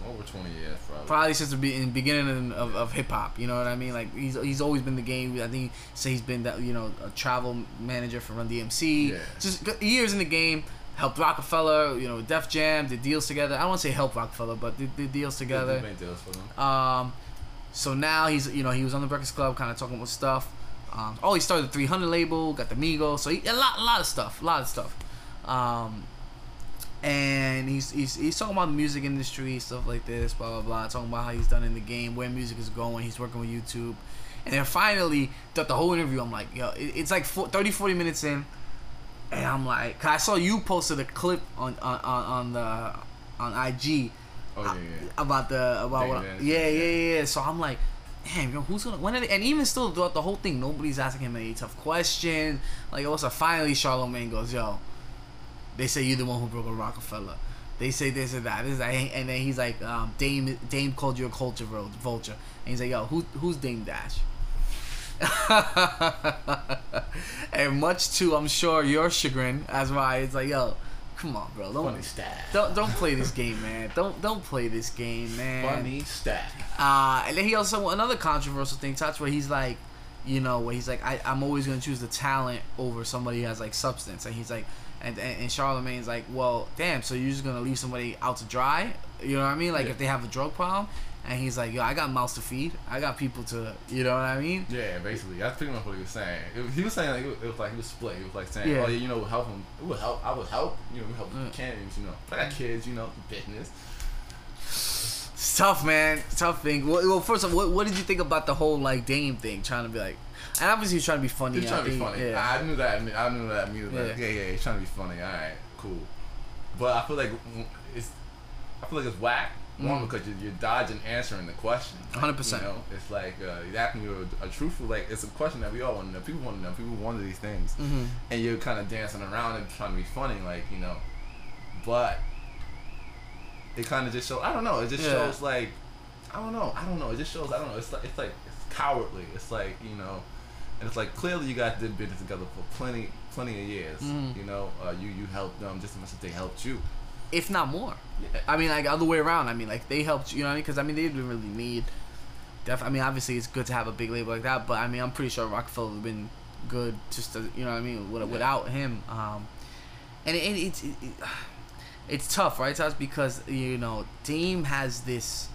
Over 20 years, probably. probably since the be- in the beginning of, of hip hop. You know what I mean? Like he's he's always been the game. I think say he's been that you know a travel manager for Run DMC. Yeah. Just years in the game. Helped Roc-A-Fella, you know, Def Jam, did deals together. I don't want to say help Roc-A-Fella, but did, did deals together. made deals for them. Um, so now he's you know he was on the Breakfast Club, kind of talking about stuff. Um, oh, he started the 300 label, got the Migos, so he, a lot, a lot of stuff, a lot of stuff. Um, and he's, he's he's talking about the music industry, stuff like this, blah blah blah. Talking about how he's done in the game, where music is going. He's working with YouTube, and then finally, throughout the whole interview, I'm like, yo, it, it's like 40, 30, 40 minutes in, and I'm like, 'cause I saw you posted a clip on on on, on the on IG Oh, yeah, yeah. about the about Dang what man. yeah, yeah yeah yeah so i'm like damn yo who's gonna when are they, and even still throughout the whole thing nobody's asking him any tough questions. Like also finally Charlamagne goes yo they say you're the one who broke a Roc-A-Fella. They say this and that. This and, that. and then he's like um, dame dame called you a culture vulture. And he's like yo who, who's dame dash? And much to i'm sure your chagrin as why it's like yo come on bro don't Funny stat. don't don't play this game, man. Don't don't play this game, man. Funny stat. Uh, and then he also another controversial thing, touch where he's like, you know, where he's like, I, I'm always gonna choose the talent over somebody who has like substance, and he's like, and and, and Charlamagne's like, well, damn, so you're just gonna leave somebody out to dry? You know what I mean? Like Yeah. if they have a drug problem, and he's like, yo, I got mouths to feed, I got people to, you know what I mean? Yeah, basically, that's pretty much what he was saying. Was- he was saying like it was, it was like he was split. He was like saying, Yeah. "Oh, yeah, you know, would help him. It would help. I would help. You know, we help Mm. kids. You know, I got kids. You know, business. It's tough, man. It's tough thing. Well, well, first of all, what, what did you think about the whole like Dame thing? Trying to be like, and obviously he's trying to be funny. He's I trying to be funny. Yeah. I knew that. I knew that. Like, Yeah. yeah. yeah, He's trying to be funny. All right, cool. But I feel like it's. I feel like it's whack. One Mm. because you're, you're dodging answering the question. 100%. You know, it's like uh, you're asking you a, a truthful like it's a question that we all want to know. People want to know. People wonder these things, Mhm. and you're kind of dancing around and trying to be funny, like you know. But it kind of just shows. I don't know. It just Yeah. shows like I don't know. I don't know. It just shows. I don't know. It's like it's like it's cowardly. It's like you know, and it's like clearly you guys did business together for plenty plenty of years. Mhm. You know, uh, you you helped them just as much as they helped you. If not more. Yeah. I mean, like other way around. I mean, like they helped you, know what I mean? Because I mean, they didn't really need. Def- I mean, obviously, it's good to have a big label like that, but I mean, I'm pretty sure Roc-A-Fella would have been good just to, you know what I mean, with, Yeah. without him. Um, and it, it's it, it, it's tough, right, Taz? Because you know, Dame has this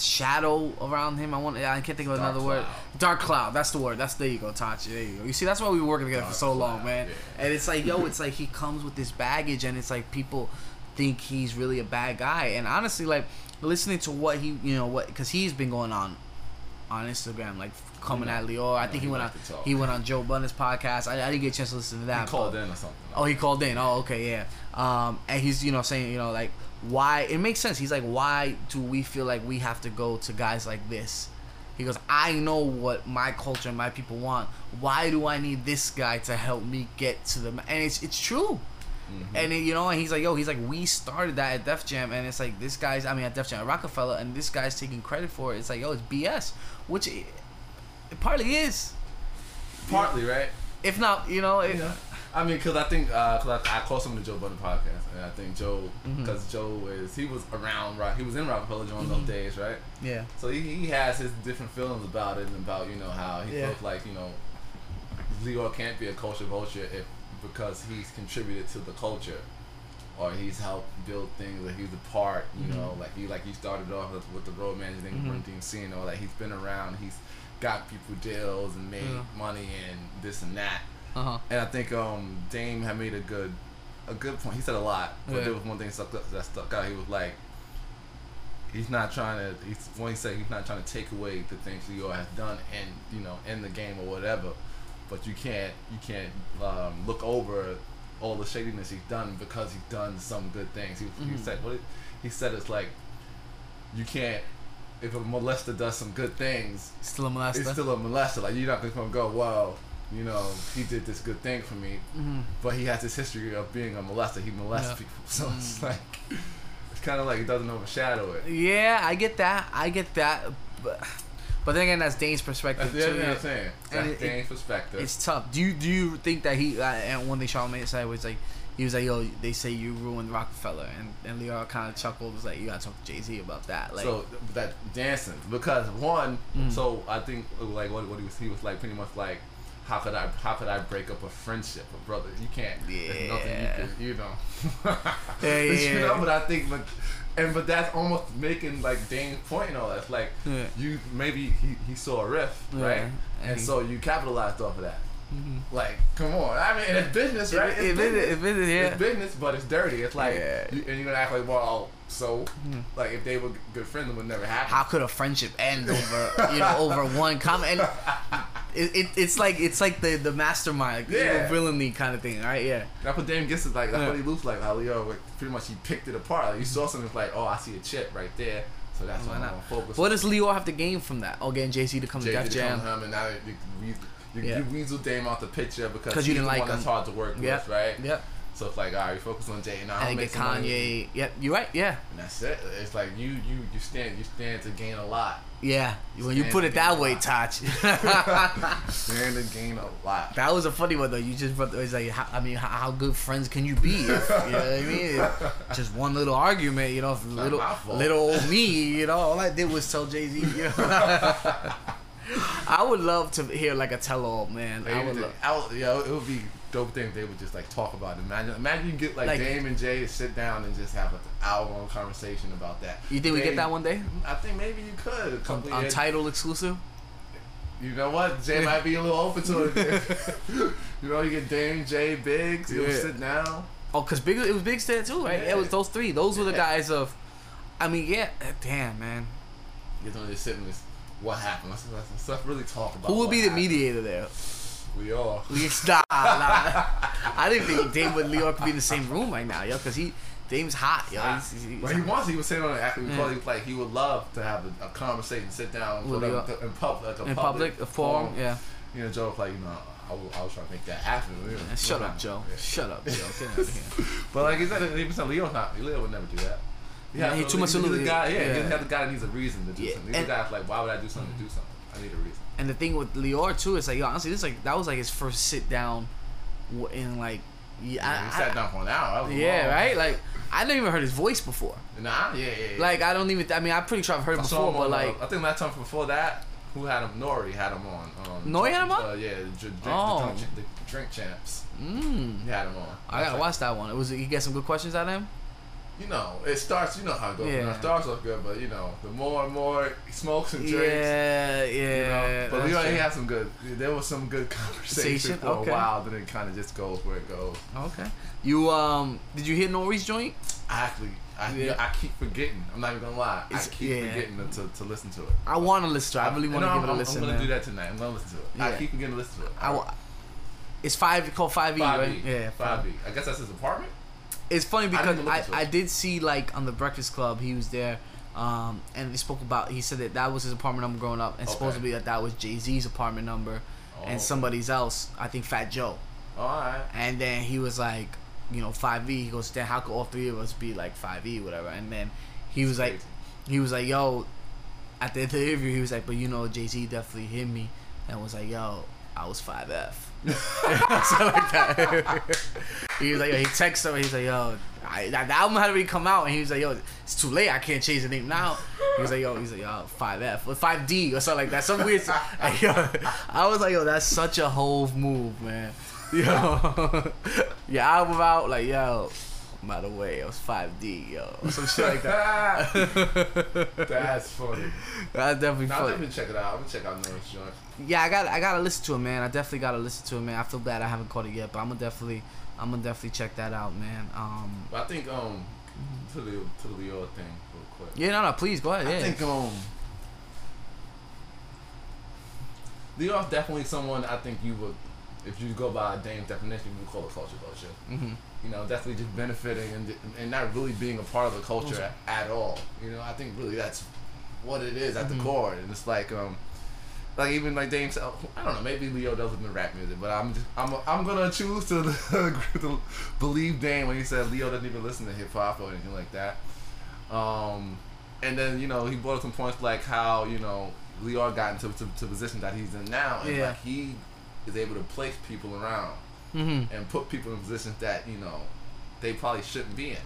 shadow around him. I want. I can't think of Dark another word. Dark cloud. That's the word. That's there you go, Tachi. There you go. You see, that's why we were working together for Dark so long, man. yeah. And it's like, yo, it's like he comes with this baggage, and it's like people think he's really a bad guy. And honestly, like listening to what he, you know, what because he's been going on on Instagram, like coming at Lyor. I No, think he he went on talk. he went on Joe Budden's podcast. I, I didn't get a chance to listen to that. He called but- in or something. Oh, he called in. Oh, okay, yeah. Um, and he's you know saying you know like why it makes sense. He's like, why do we feel like we have to go to guys like this? He goes, I know what my culture and my people want. Why do I need this guy to help me get to them? And it's it's true. Mm-hmm. And it, you know, and he's like, yo, he's like, we started that at Def Jam, and it's like this guy's, I mean, at Def Jam, at Roc-A-Fella, and this guy's taking credit for it. It's like, yo, it's BS, which it, it partly is, Partly right. if not, you know, it, Yeah. I mean, cause I think, uh, cause I, I called some of the Joe Budden podcast, and I think Joe, Mhm. cause Joe is he was around, right? He was in Roc-A-Fella during those Mhm. days, right? yeah, So he, he has his different feelings about it, and about you know how he Yeah. feels like you know, Leo can't be a culture vulture if because he's contributed to the culture, or he's helped build things, or he's a part, you Mhm. know, like he like he started off with, with the road manager thing, Mhm. mm C, and all that. He's been around, he's got people deals and made money and this and that. Uh huh, And I think um, Dame had made a good a good point. He said a lot, but Yeah. there was one thing stuck up, that stuck out. He was like, he's not trying to. He's when he said he's not trying to take away the things Leo has done and you know in the game or whatever, but you can't you can't um, look over all the shadiness he's done because he's done some good things. He, he Mhm. said what it, he said it's like you can't. If a molester does some good things, still a molester. it's still a molester. Like you're not just gonna go, well, you know, he did this good thing for me, Mhm. but he has this history of being a molester. He molests Yeah. people, so it's Mm. like it's kind of like it doesn't overshadow it. Yeah, I get that. I get that. But, but then again, that's Dame's perspective That's the too. thing I'm saying. That's it- Dame's perspective. It's tough. Do you do you think that he uh, and one thing Charlamagne said was like he was like yo they say you ruined Roc-A-Fella and and Leo kind of chuckled was like you gotta talk to Jay Z about that like so that dancing because one. Mm. So I think like what, what he was he was like pretty much like. How could I? How could I break up a friendship, a brother? You can't. There's nothing you Yeah. can. You know. Yeah, But, yeah, you know, but I think, but and but that's almost making like Dame's point and all that. It's like Yeah. you maybe he, he saw a riff, Yeah. right? And And he- so you capitalized off of that. Mhm. Like, come on. I mean, it's business, right? It- it- it- it- it- yeah. It's business, but it's dirty. It's like, Yeah. you, and you're gonna act like, well, so, Mhm. like, if they were good friends, it would never happen. how could a friendship end over you know over one comment and it, it, it's like it's like the the mastermind like, Yeah. villainy kind of thing right yeah That's what Dame gets is like. That's Yeah. what he looks like. How Leo, like, pretty much, he picked it apart. Like, you saw something like, oh, I see a chip right there, so that's Why not? focus. what on. does Leo have to gain from that oh getting JC to come to Jay Def Jam come him, and now you, you, you, Yeah. you weasel Dame out the picture because you he's didn't the like one that's hard to work Yep. with, right? yep So it's like, all right, focus on Jay, and make get some money. Kanye yep you're right yeah And that's it. It's like you you you stand you stand to gain a lot. yeah when you put it that way. Taj Stand to gain a lot. That was a funny one though. You just brought it's like how, I mean how, how good friends can you be? If, you know what I mean? Just one little argument, you know, little little old me, you know. All I did was tell Jay Z. You know? I would love to hear like a tell all, man. I would love. I would, yeah, it would be dope thing if they would just like talk about it. Imagine, imagine you get like, Like- Dame and Jay to sit down and just have an hour long conversation about that. You think we get that one day I think maybe you could. On, on years. title exclusive? You know what? Jay might be a little open to it. you know, you get Dame, Jay, Biggs. You'll Yeah. sit down. Oh, cause big it was Big there too, right? Yeah. It was those three. Those were the guys of. I mean, yeah. Eh, damn, man. Get them to sit in this. What happened? Let's, let's, let's really talk about. Who will what be the happened. mediator there? We are. We stop. I didn't think Dame with Leo could be in the same room right now, yo, because he Dame's hot, yo. He's, he's, he's Well, he wants. He was saying on the we Yeah. He mm. like he would love to have a, a conversation, sit down With Leo. in public, like a in public, a forum, yeah. You know, Joe was like, you know, I was, I was trying to make that happen. You know, Shut up, Joe. Yeah. Shut up, Joe. Out of here. But like he said, he said Leo's not. Leo would never do that. Yeah, he too much he's the guy, yeah, Yeah. he's the guy that needs a reason to do Yeah, something. He's the and- guy that's like, why would I do something to do something? I need a reason. And the thing with Lyor too is like, yo, honestly, this like that was like his first sit down, in like, yeah, Yeah, he I- sat down for an hour. Yeah, long. right. Like I never even heard his voice before. Nah, yeah, yeah. yeah. Like I don't even. I mean, I'm pretty sure I've heard I before, but on, like, uh, I think last time before that, who had him? Nori had him on. Um, Nori had him on? Uh, yeah, the, drink, Oh. the, drink, the drink champs. mm, He had him on. I gotta watch that one. It was. He get some good questions out of him. You know, it starts. You know how it goes. You know, Yeah. it starts off good, but you know, the more and more he smokes and drinks. Yeah, yeah. You yeah. know, but he true. had some good. There was some good conversation for okay. a while. Then it kind of just goes where it goes. Okay. You um, did you hear Nori's joint? Actually, I, Yeah. I keep forgetting. I'm not even gonna lie. It's- I keep yeah. forgetting to, to, to listen to it. I want to listen to it. I really want to No, give it a I'm, listen. I'm gonna man. do that tonight. I'm gonna listen to it. I keep forgetting to listen to it. I it's five called Five E, right? Yeah, Five B. I guess that's his apartment. It's funny because look I, I, did see like on the Breakfast Club he was there, um, and he spoke about he said that that was his apartment number growing up, and Okay. supposedly that that was Jay Z's apartment number, Oh, and somebody's else, I think Fat Joe, All right. and then he was like, you know, Five E. He goes, then how could all three of us be like Five E, whatever? And then he was like, he was like, yo, at the end of the interview, he was like, but you know, Jay Z definitely hit me, and was like, yo, I was five F. Something like that. he was like, yo, he texted him, he's like, yo, I, that, the album had already come out, and he was like, yo, it's too late, I can't change the name now. He was like, yo, he's like, yo, five F or five D or something like that, some weird. and, yo, I was like, yo, that's such a whole move, man. Yo, your album out, like, yo. By the way, it was 5D, yo. Or some shit like that. That's funny. That's definitely Now, I'm funny. definitely check it out. I'm gonna check out Noah's joint. Yeah, I got I gotta listen to it, man. I definitely gotta listen to it, man. I feel bad I haven't caught it yet, but I'm gonna definitely I'm gonna definitely check that out, man. Um, But I think um to the to the Leo thing real quick. yeah, no, no, please go ahead. Yeah, I think um Leo's definitely someone I think you would if you go by a Dame's definition, you would call a culture vulture. hmm You know, definitely just benefiting and and not really being a part of the culture at, at all. You know, I think really that's what it is at the core, and it's like um. Like even like Dame said, I don't know. Maybe Leo does it in rap music, but I'm just I'm I'm gonna choose to, to believe Dame when he said Leo doesn't even listen to hip hop or anything like that. Um, and then you know he brought up some points like how you know Leo got into to, to position that he's in now, and Yeah. like he is able to place people around hmm and put people in positions that you know they probably shouldn't be in.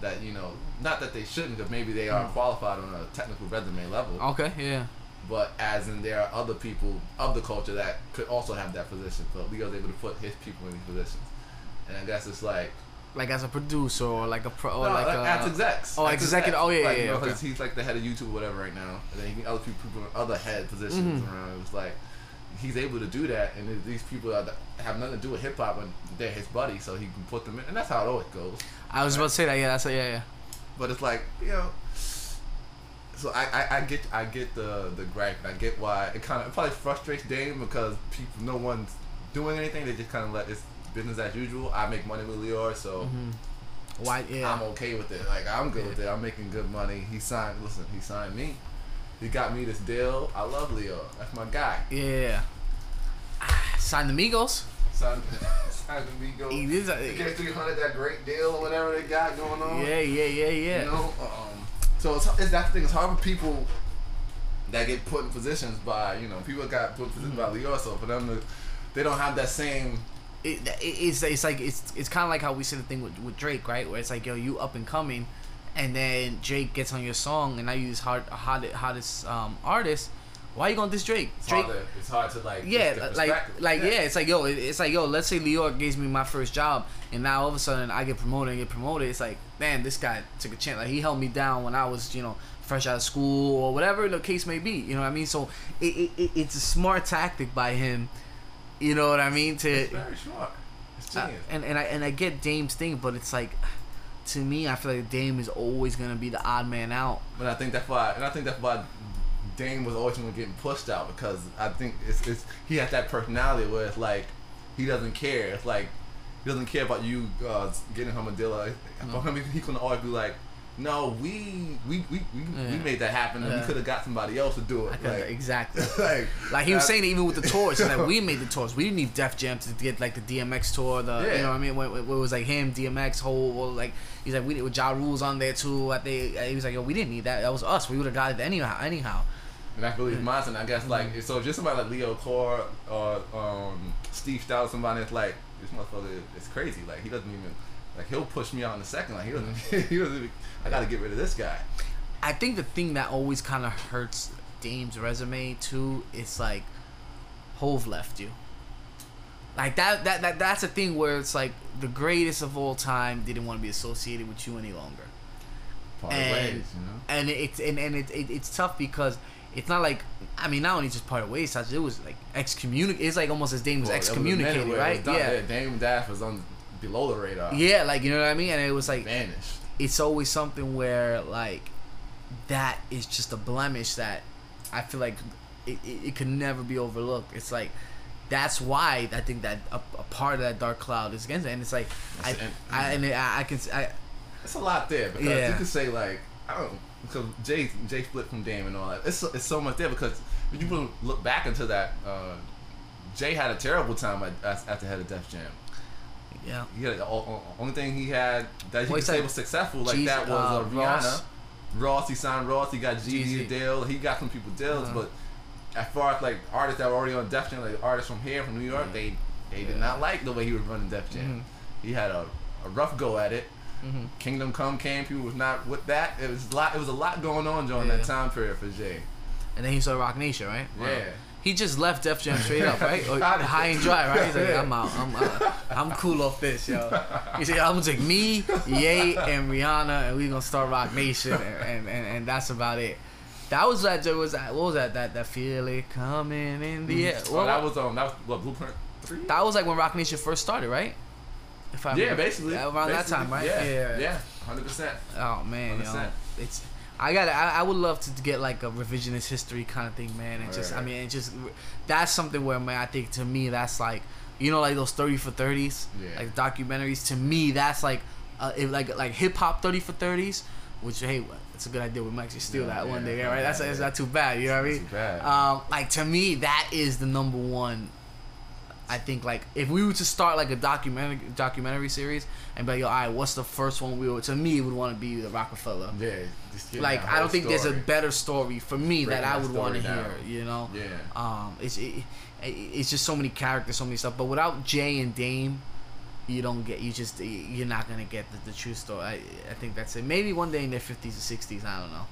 That you know, not that they shouldn't, because maybe they are Mm. qualified on a technical resume level, Okay, yeah. but as in there are other people of the culture that could also have that position. But Leo's able to put his people in these positions, and I guess it's like Like as a producer or like a pro or no, like, like, a as execs. oh, As executive- execs. oh, yeah, like, yeah, you know, okay. he's like the head of YouTube or whatever right now, and then he can other people in other head positions Mhm. around. It's like he's able to do that, and these people are, have nothing to do with hip hop, and they're his buddy, so he can put them in, and that's how it always goes. I was about to say that. Yeah, that's a, yeah, yeah. But it's like you know. So I, I, I get I get the the gripe. I get why it kind of it probably frustrates Dame because people no one's doing anything. They just kind of let it's business as usual. I make money with Lyor, so hmm Why? Yeah. I'm okay with it. Like I'm good with it. I'm making good money. He signed. Listen, he signed me. He got me this deal. I love Leo. That's my guy. yeah. Ah, Sign the Migos. Signed, signed me. Go. He is a- Get 300. That great deal or whatever they got going on. Yeah, yeah, yeah, yeah. You know, um, so it's, it's that thing. It's hard for people that get put in positions by you know people got put in positions by Leo. So for them to, they don't have that same. it, it, it's it's like it's it's kind of like how we see the thing with, with Drake, right? Where it's like yo, you up and coming, and then Drake gets on your song, and now you this hard hottest hottest um, artist. Why are you going to this Drake? It's Drake. hard to, it's hard to like Yeah, like like yeah. it's like yo, it's like yo. Let's say Leo gives me my first job, and now all of a sudden I get promoted and get promoted. It's like, man, this guy took a chance. Like he held me down when I was, you know, fresh out of school or whatever the case may be. You know what I mean? So it, it, it it's a smart tactic by him. You know what I mean? To It's very smart. It's uh, genius. and and I and I get Dame's thing, but it's like, to me, I feel like Dame is always gonna be the odd man out. But I think that's why, and I think that's why Dame was always going to getting pushed out because I think it's, it's he has that personality where it's like he doesn't care. It's like he doesn't care about you uh, getting him a deal. Like, For him, he can always be like, no, we we we, we, we made that happen, and Yeah. we could have got somebody else to do it. Like, exactly. like, Like he was saying, even with the tours, like we made the tours. We didn't need Def Jam to get like the DMX tour. The Yeah. you know what I mean? When, when it was like him, DMX, whole like he's like we did with Ja Rule's on there too. I think he was like yo, we didn't need that. That was us. We would have got it anyhow. Anyhow. And I believe Monson, I guess, like, so just somebody like Leo Core or um, Steve Stoute, somebody that's like, this motherfucker is crazy. Like, he doesn't even, like, he'll push me out in a second. Like, he doesn't, he doesn't I gotta get rid of this guy. I think the thing that always kind of hurts Dame's resume too is like Hove left you. Like that, that, that that's a thing where it's like the greatest of all time didn't want to be associated with you any longer. Part and ways, you know? and it's and, and it, it, it's tough because it's not like I mean not only just part of ways it was like excommunicated it's like almost as Dame was Well, there was a excommunicated was right done- yeah Dame Dash was on below the radar. yeah like you know what I mean and it was like Vanished. it's always something where like that is just a blemish that I feel like it, it, it could never be overlooked it's like that's why I think that a, a part of that dark cloud is against it and it's like I, And- I and I, I can I, It's a lot there because Yeah. you could say like I don't because Jay Jay split from Dame and all that. It's it's so much there because when you look back into that, uh, Jay had a terrible time at, as, at the head of Def Jam. Yeah had the only thing he had that he Well, he could say was successful like Jeezy, that was uh, uh, Rihanna. Ross. Ross. he signed Ross. He got Jeezy a deal. He got some people deals, Uh-huh. but as far as like artists that were already on Def Jam, like artists from here, from New York, they they did not like the way he was running Def Jam. He had a, a rough go at it. hmm Kingdom Come came, people was not with that. It was a lot. It was a lot going on during Yeah. that time period for Jay. and then he started Roc Nation right Yeah. He just left Def Jam straight up, right? Or high and dry, right? He's like, I'm out. I'm uh, I'm cool off this, yo. He said, I'm gonna take me, Ye, and Rihanna, and we gonna start Roc Nation, and, and, and, and that's about it. That was that. There was that. What was that? That that feel it coming in the air. Oh, Well, that was um that was what Blueprint three. that was like when Roc Nation first started, right? If I yeah, remember- basically Yeah, around that time, right? Yeah, yeah, hundred percent. Oh man, yo, 100%. it's. I got. I, I would love to get like a revisionist history kind of thing, man. And just, I mean, it just that's something where, man, I think to me that's like, you know, like those thirty for thirties, Yeah. like documentaries. To me, that's like, uh, if like like hip hop thirty for thirties. Which hey, it's a good idea. We might actually steal Yeah, that one yeah, day, right? That's yeah, it's not too bad. You know what I mean? Um, like to me, that is the number one. I think like if we were to start like a documentary documentary series and be like, yo, all right, what's the first one we would to me would want to be the Roc-A-Fella. Yeah, Like I don't think there's a better story for me Breaking that I would want to hear. You know, Yeah. um, it's it, it's just so many characters, so many stuff. But without Jay and Dame, you don't get you just you're not gonna get the, the true story. I, I think that's it. Maybe one day in their fifties or sixties. I don't know.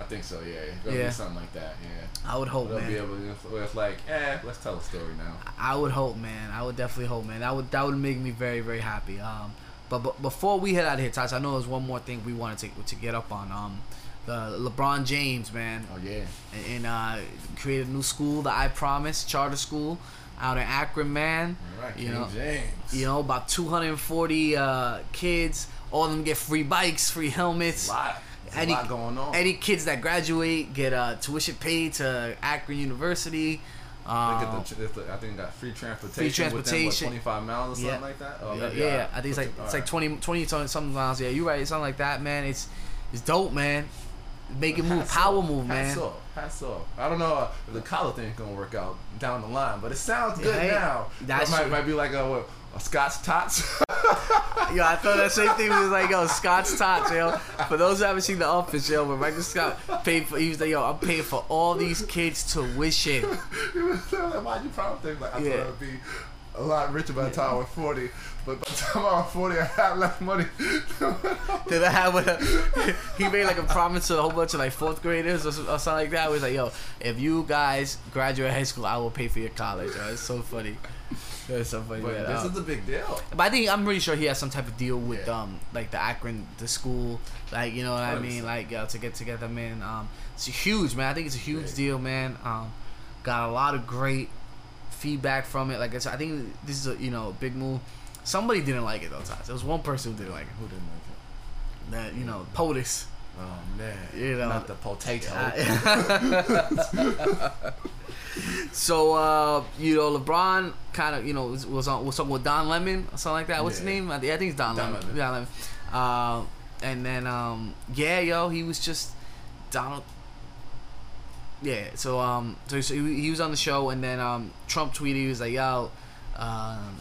I think so. Yeah, it's gonna Yeah. be something like that. Yeah. I would hope, They'll man. be able to. It's like, eh, let's tell a story now. I would hope, man. I would definitely hope, man. That would that would make me very very happy. Um, but, but before we head out of here, Tots, I know there's one more thing we wanted to to get up on. Um, the LeBron James, man, Oh yeah. and, and uh, created a new school, the I Promise Charter School, out in Akron, man. All right. You King know, James. You know, about 240 uh, kids. All of them get free bikes, free helmets. a lot. Any- going on. Any kids that graduate get uh, tuition paid to Akron University. Um, the, it's the- I think got free transportation. Free Within, transportation. what, 25 miles or Yeah. something like that. Oh, yeah, yeah, I-. I think it's like it's like alright. 20, 20 something- miles. Yeah, you're right. Something like that, man. It's it's dope, man. Make it move, power off. move, man. Hats off. Hats off. I don't know if the collar thing's gonna work out down the line, but it sounds good Yeah, now. That might, might be like a Scott's Tots. Yo, I thought that same thing was like, yo, Scott's tots, yo. For those who haven't seen The Office, yo, but Michael Scott paid for, he was like, yo, I'm paying for all these kids' tuition. He was telling them, Why'd you promise things like I Yeah. thought I'd be a lot richer by the time I was 40, but by the time I was 40, I had less money. Did I have a, he made like a promise to a whole bunch of like fourth graders or, or something like that. He was like, yo, if you guys graduate high school, I will pay for your college. Yo. It's so funny. It's so funny. but man. this Um, is a big deal. But I think I'm pretty sure he has some type of deal with Yeah. um like the Akron the school like you know what I mean like uh, to get together man um it's huge man I think it's a huge Right. deal man um got a lot of great feedback from it like I said I think this is a you know big move somebody didn't like it though Tots. there was one person who didn't like it Who didn't like it? that you know POTUS Oh man, You know. not the potato. so uh you know LeBron kind of you know was, was on was talking with Don Lemon or something like that what's his name I think I think it's Don, Don Lemon. Lemon. Don Lemon uh, and then um, yeah, yo, he was just Donald. Yeah, so um, so, so he, he was on the show, and then um, Trump tweeted, he was like, yo, um,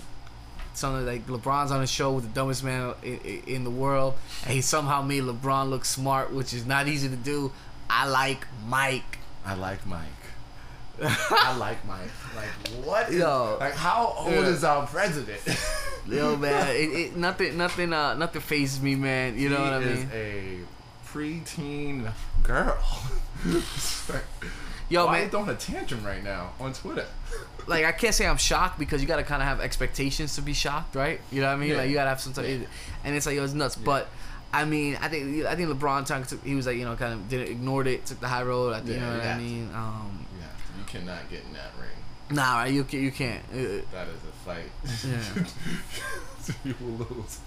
something like LeBron's on the show with the dumbest man in, in the world, and he somehow made LeBron look smart, which is not easy to do. I like Mike. I like Mike. I like Mike. Like what? Is, Yo. like how old Yeah. is our president? Yo, man, it, it, nothing, nothing, uh, nothing phases me, man. You know what I is mean? a preteen girl. Yo, Why man, you throwing a tantrum right now on Twitter? like I can't say I'm shocked because you gotta kind of have expectations to be shocked, right? You know what I mean? Yeah. Like you gotta have some type, and it's like yo, it's nuts. But I mean, I think I think LeBron took, he was like you know kind of didn't ignored it, took the high road. I think, you know what I mean? Um, Yeah, cannot get in that ring. nah, right? You you can't. Uh, That is a fight. Yeah. you will lose.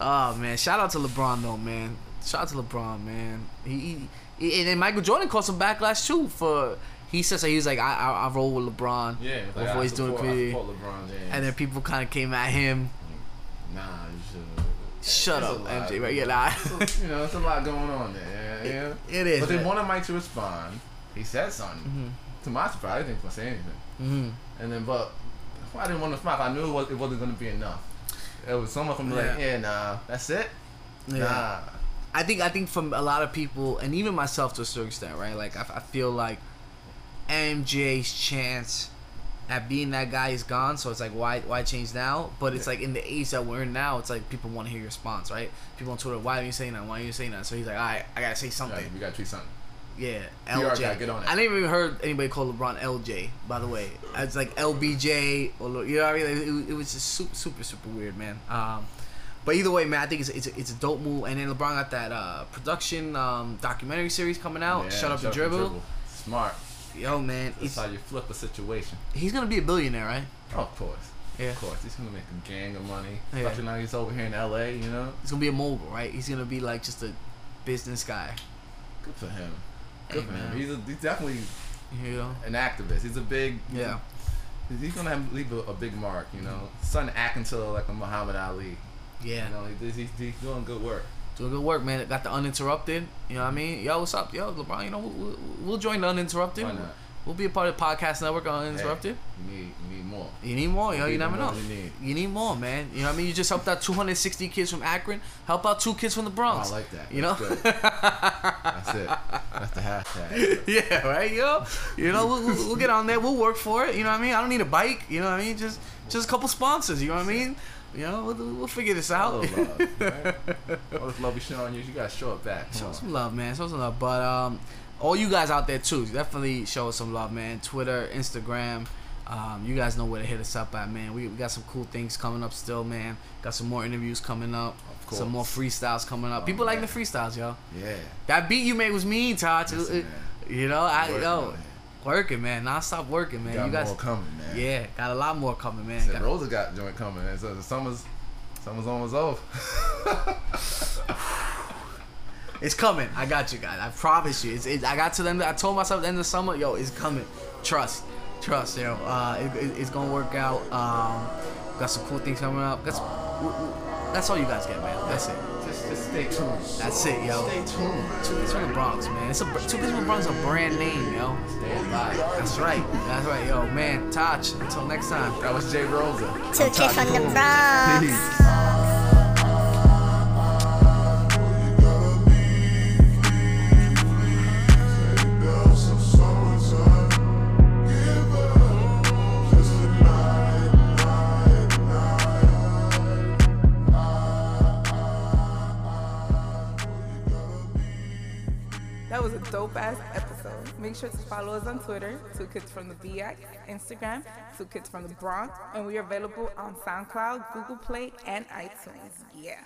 Oh man, shout out to LeBron though, man. Shout out to LeBron, man. He, he and then Michael Jordan caught some backlash too for he says that he was like I I, I roll with LeBron Yeah, like, before he's doing support- LeBron James. and then people kind of came at him. Nah, you should. Shut It's up. MJ. Right? Yeah, nah. You know, it's a lot going on there. Yeah, yeah. It is. But they man. wanted Mike to respond. He said something. Mhm. To my surprise, I didn't think he was gonna say anything. Mhm. And then, but I didn't want to smile. I knew it, was, it wasn't going to be enough. It was some of them like, Yeah. yeah, nah, that's it. Yeah. Nah. I think I think from a lot of people and even myself to a certain extent, right? Like I, I feel like MJ's chance at being that guy is gone. So it's like why why change now? But it's Yeah. like in the age that we're in now, it's like people want to hear your response, right? People on Twitter, why are you saying that? Why are you saying that? So he's like, all right, I gotta say Yeah, something. we got to tweet something. Yeah, LJ. guy, get on it. I never even heard anybody call LeBron LJ. By the way, it's like LBJ or you know what I mean. It, it was just super, super, super weird, man. Um, but either way, man, I think it's it's a, it's a dope move. And then LeBron got that uh, production um, documentary series coming out. Yeah, Shut up and dribble. Smart. Yo, man, That's how you flip a situation. he's gonna be a billionaire, right? Oh, of course. Yeah. Of course. He's going to make a gang of money. Yeah. Especially now he's over here in LA, you know? He's gonna be a mogul, right? He's gonna be like just a business guy. Good for him. Good for him. He's, a, he's definitely You know? an activist. He's a big. Yeah. He's gonna have, leave a, a big mark, you know. Son acting to like a Muhammad Ali. Yeah. You know, he's, he's, he's doing good work. Doing good work, man. Got the uninterrupted. You know what I mean? Yo, what's up, yo, LeBron? You know, we'll, we'll, we'll join the uninterrupted. Why not? We'll be a part of the podcast network on uninterrupted. Hey, you need you need more. You need more, yo. We'll You never know. you need. You need more, man. You know what I mean? You just helped out 260 kids from Akron. Help out two kids from the Oh, Bronx. I like that. You know? That's, it. That's the hashtag. yeah, right, yo. You know, we'll, we'll, we'll get on there. We'll work for it. You know what I mean? I don't need a bike. You know what I mean? Just just a couple sponsors. You know what I mean? You know, we'll, we'll figure this All out. the love, right? All this love we showing you, you gotta show it back. Come Show on. some love, man. Show some love. But um, all you guys out there too, definitely show us some love, man. Twitter, Instagram. Um, you guys know where to hit us up at, man. We, we got some cool things coming up still, man. Got some more interviews coming up. Of course. Some more freestyles coming up. Oh, People like the freestyles, yo. Yeah. That beat you made was mean, Todd. Listen, It- you know, I Working yo it. working, man. Non stop working, man. got you guys, more coming, man. yeah, got a lot more coming, man. Said Got- Rosa got joint coming. man. so the summer's summer's almost over. It's coming. I got you guys. I promise you. It's, it, I got to them. I told myself at the end of the summer, yo, it's coming. Trust, trust, yo. Uh, it, it- it's gonna work out. Um, got some cool things coming up. That's that's all you guys get, man. That's it. just, just stay tuned. That's it, yo. Stay tuned. Two Kids from the Bronx, man. It's a Two Kids from the Bronx is a brand name, yo. Stay alive. That's right. That's right, yo, man. Touch. Until next time. That was Jay Rosa. Two I'm kids from the Bronx. Peace. Was a dope ass episode. Make sure to follow us on Twitter, Two Kids from the BX, Instagram, Two Kids from the Bronx, and we are available on SoundCloud, Google Play, and iTunes. Yeah.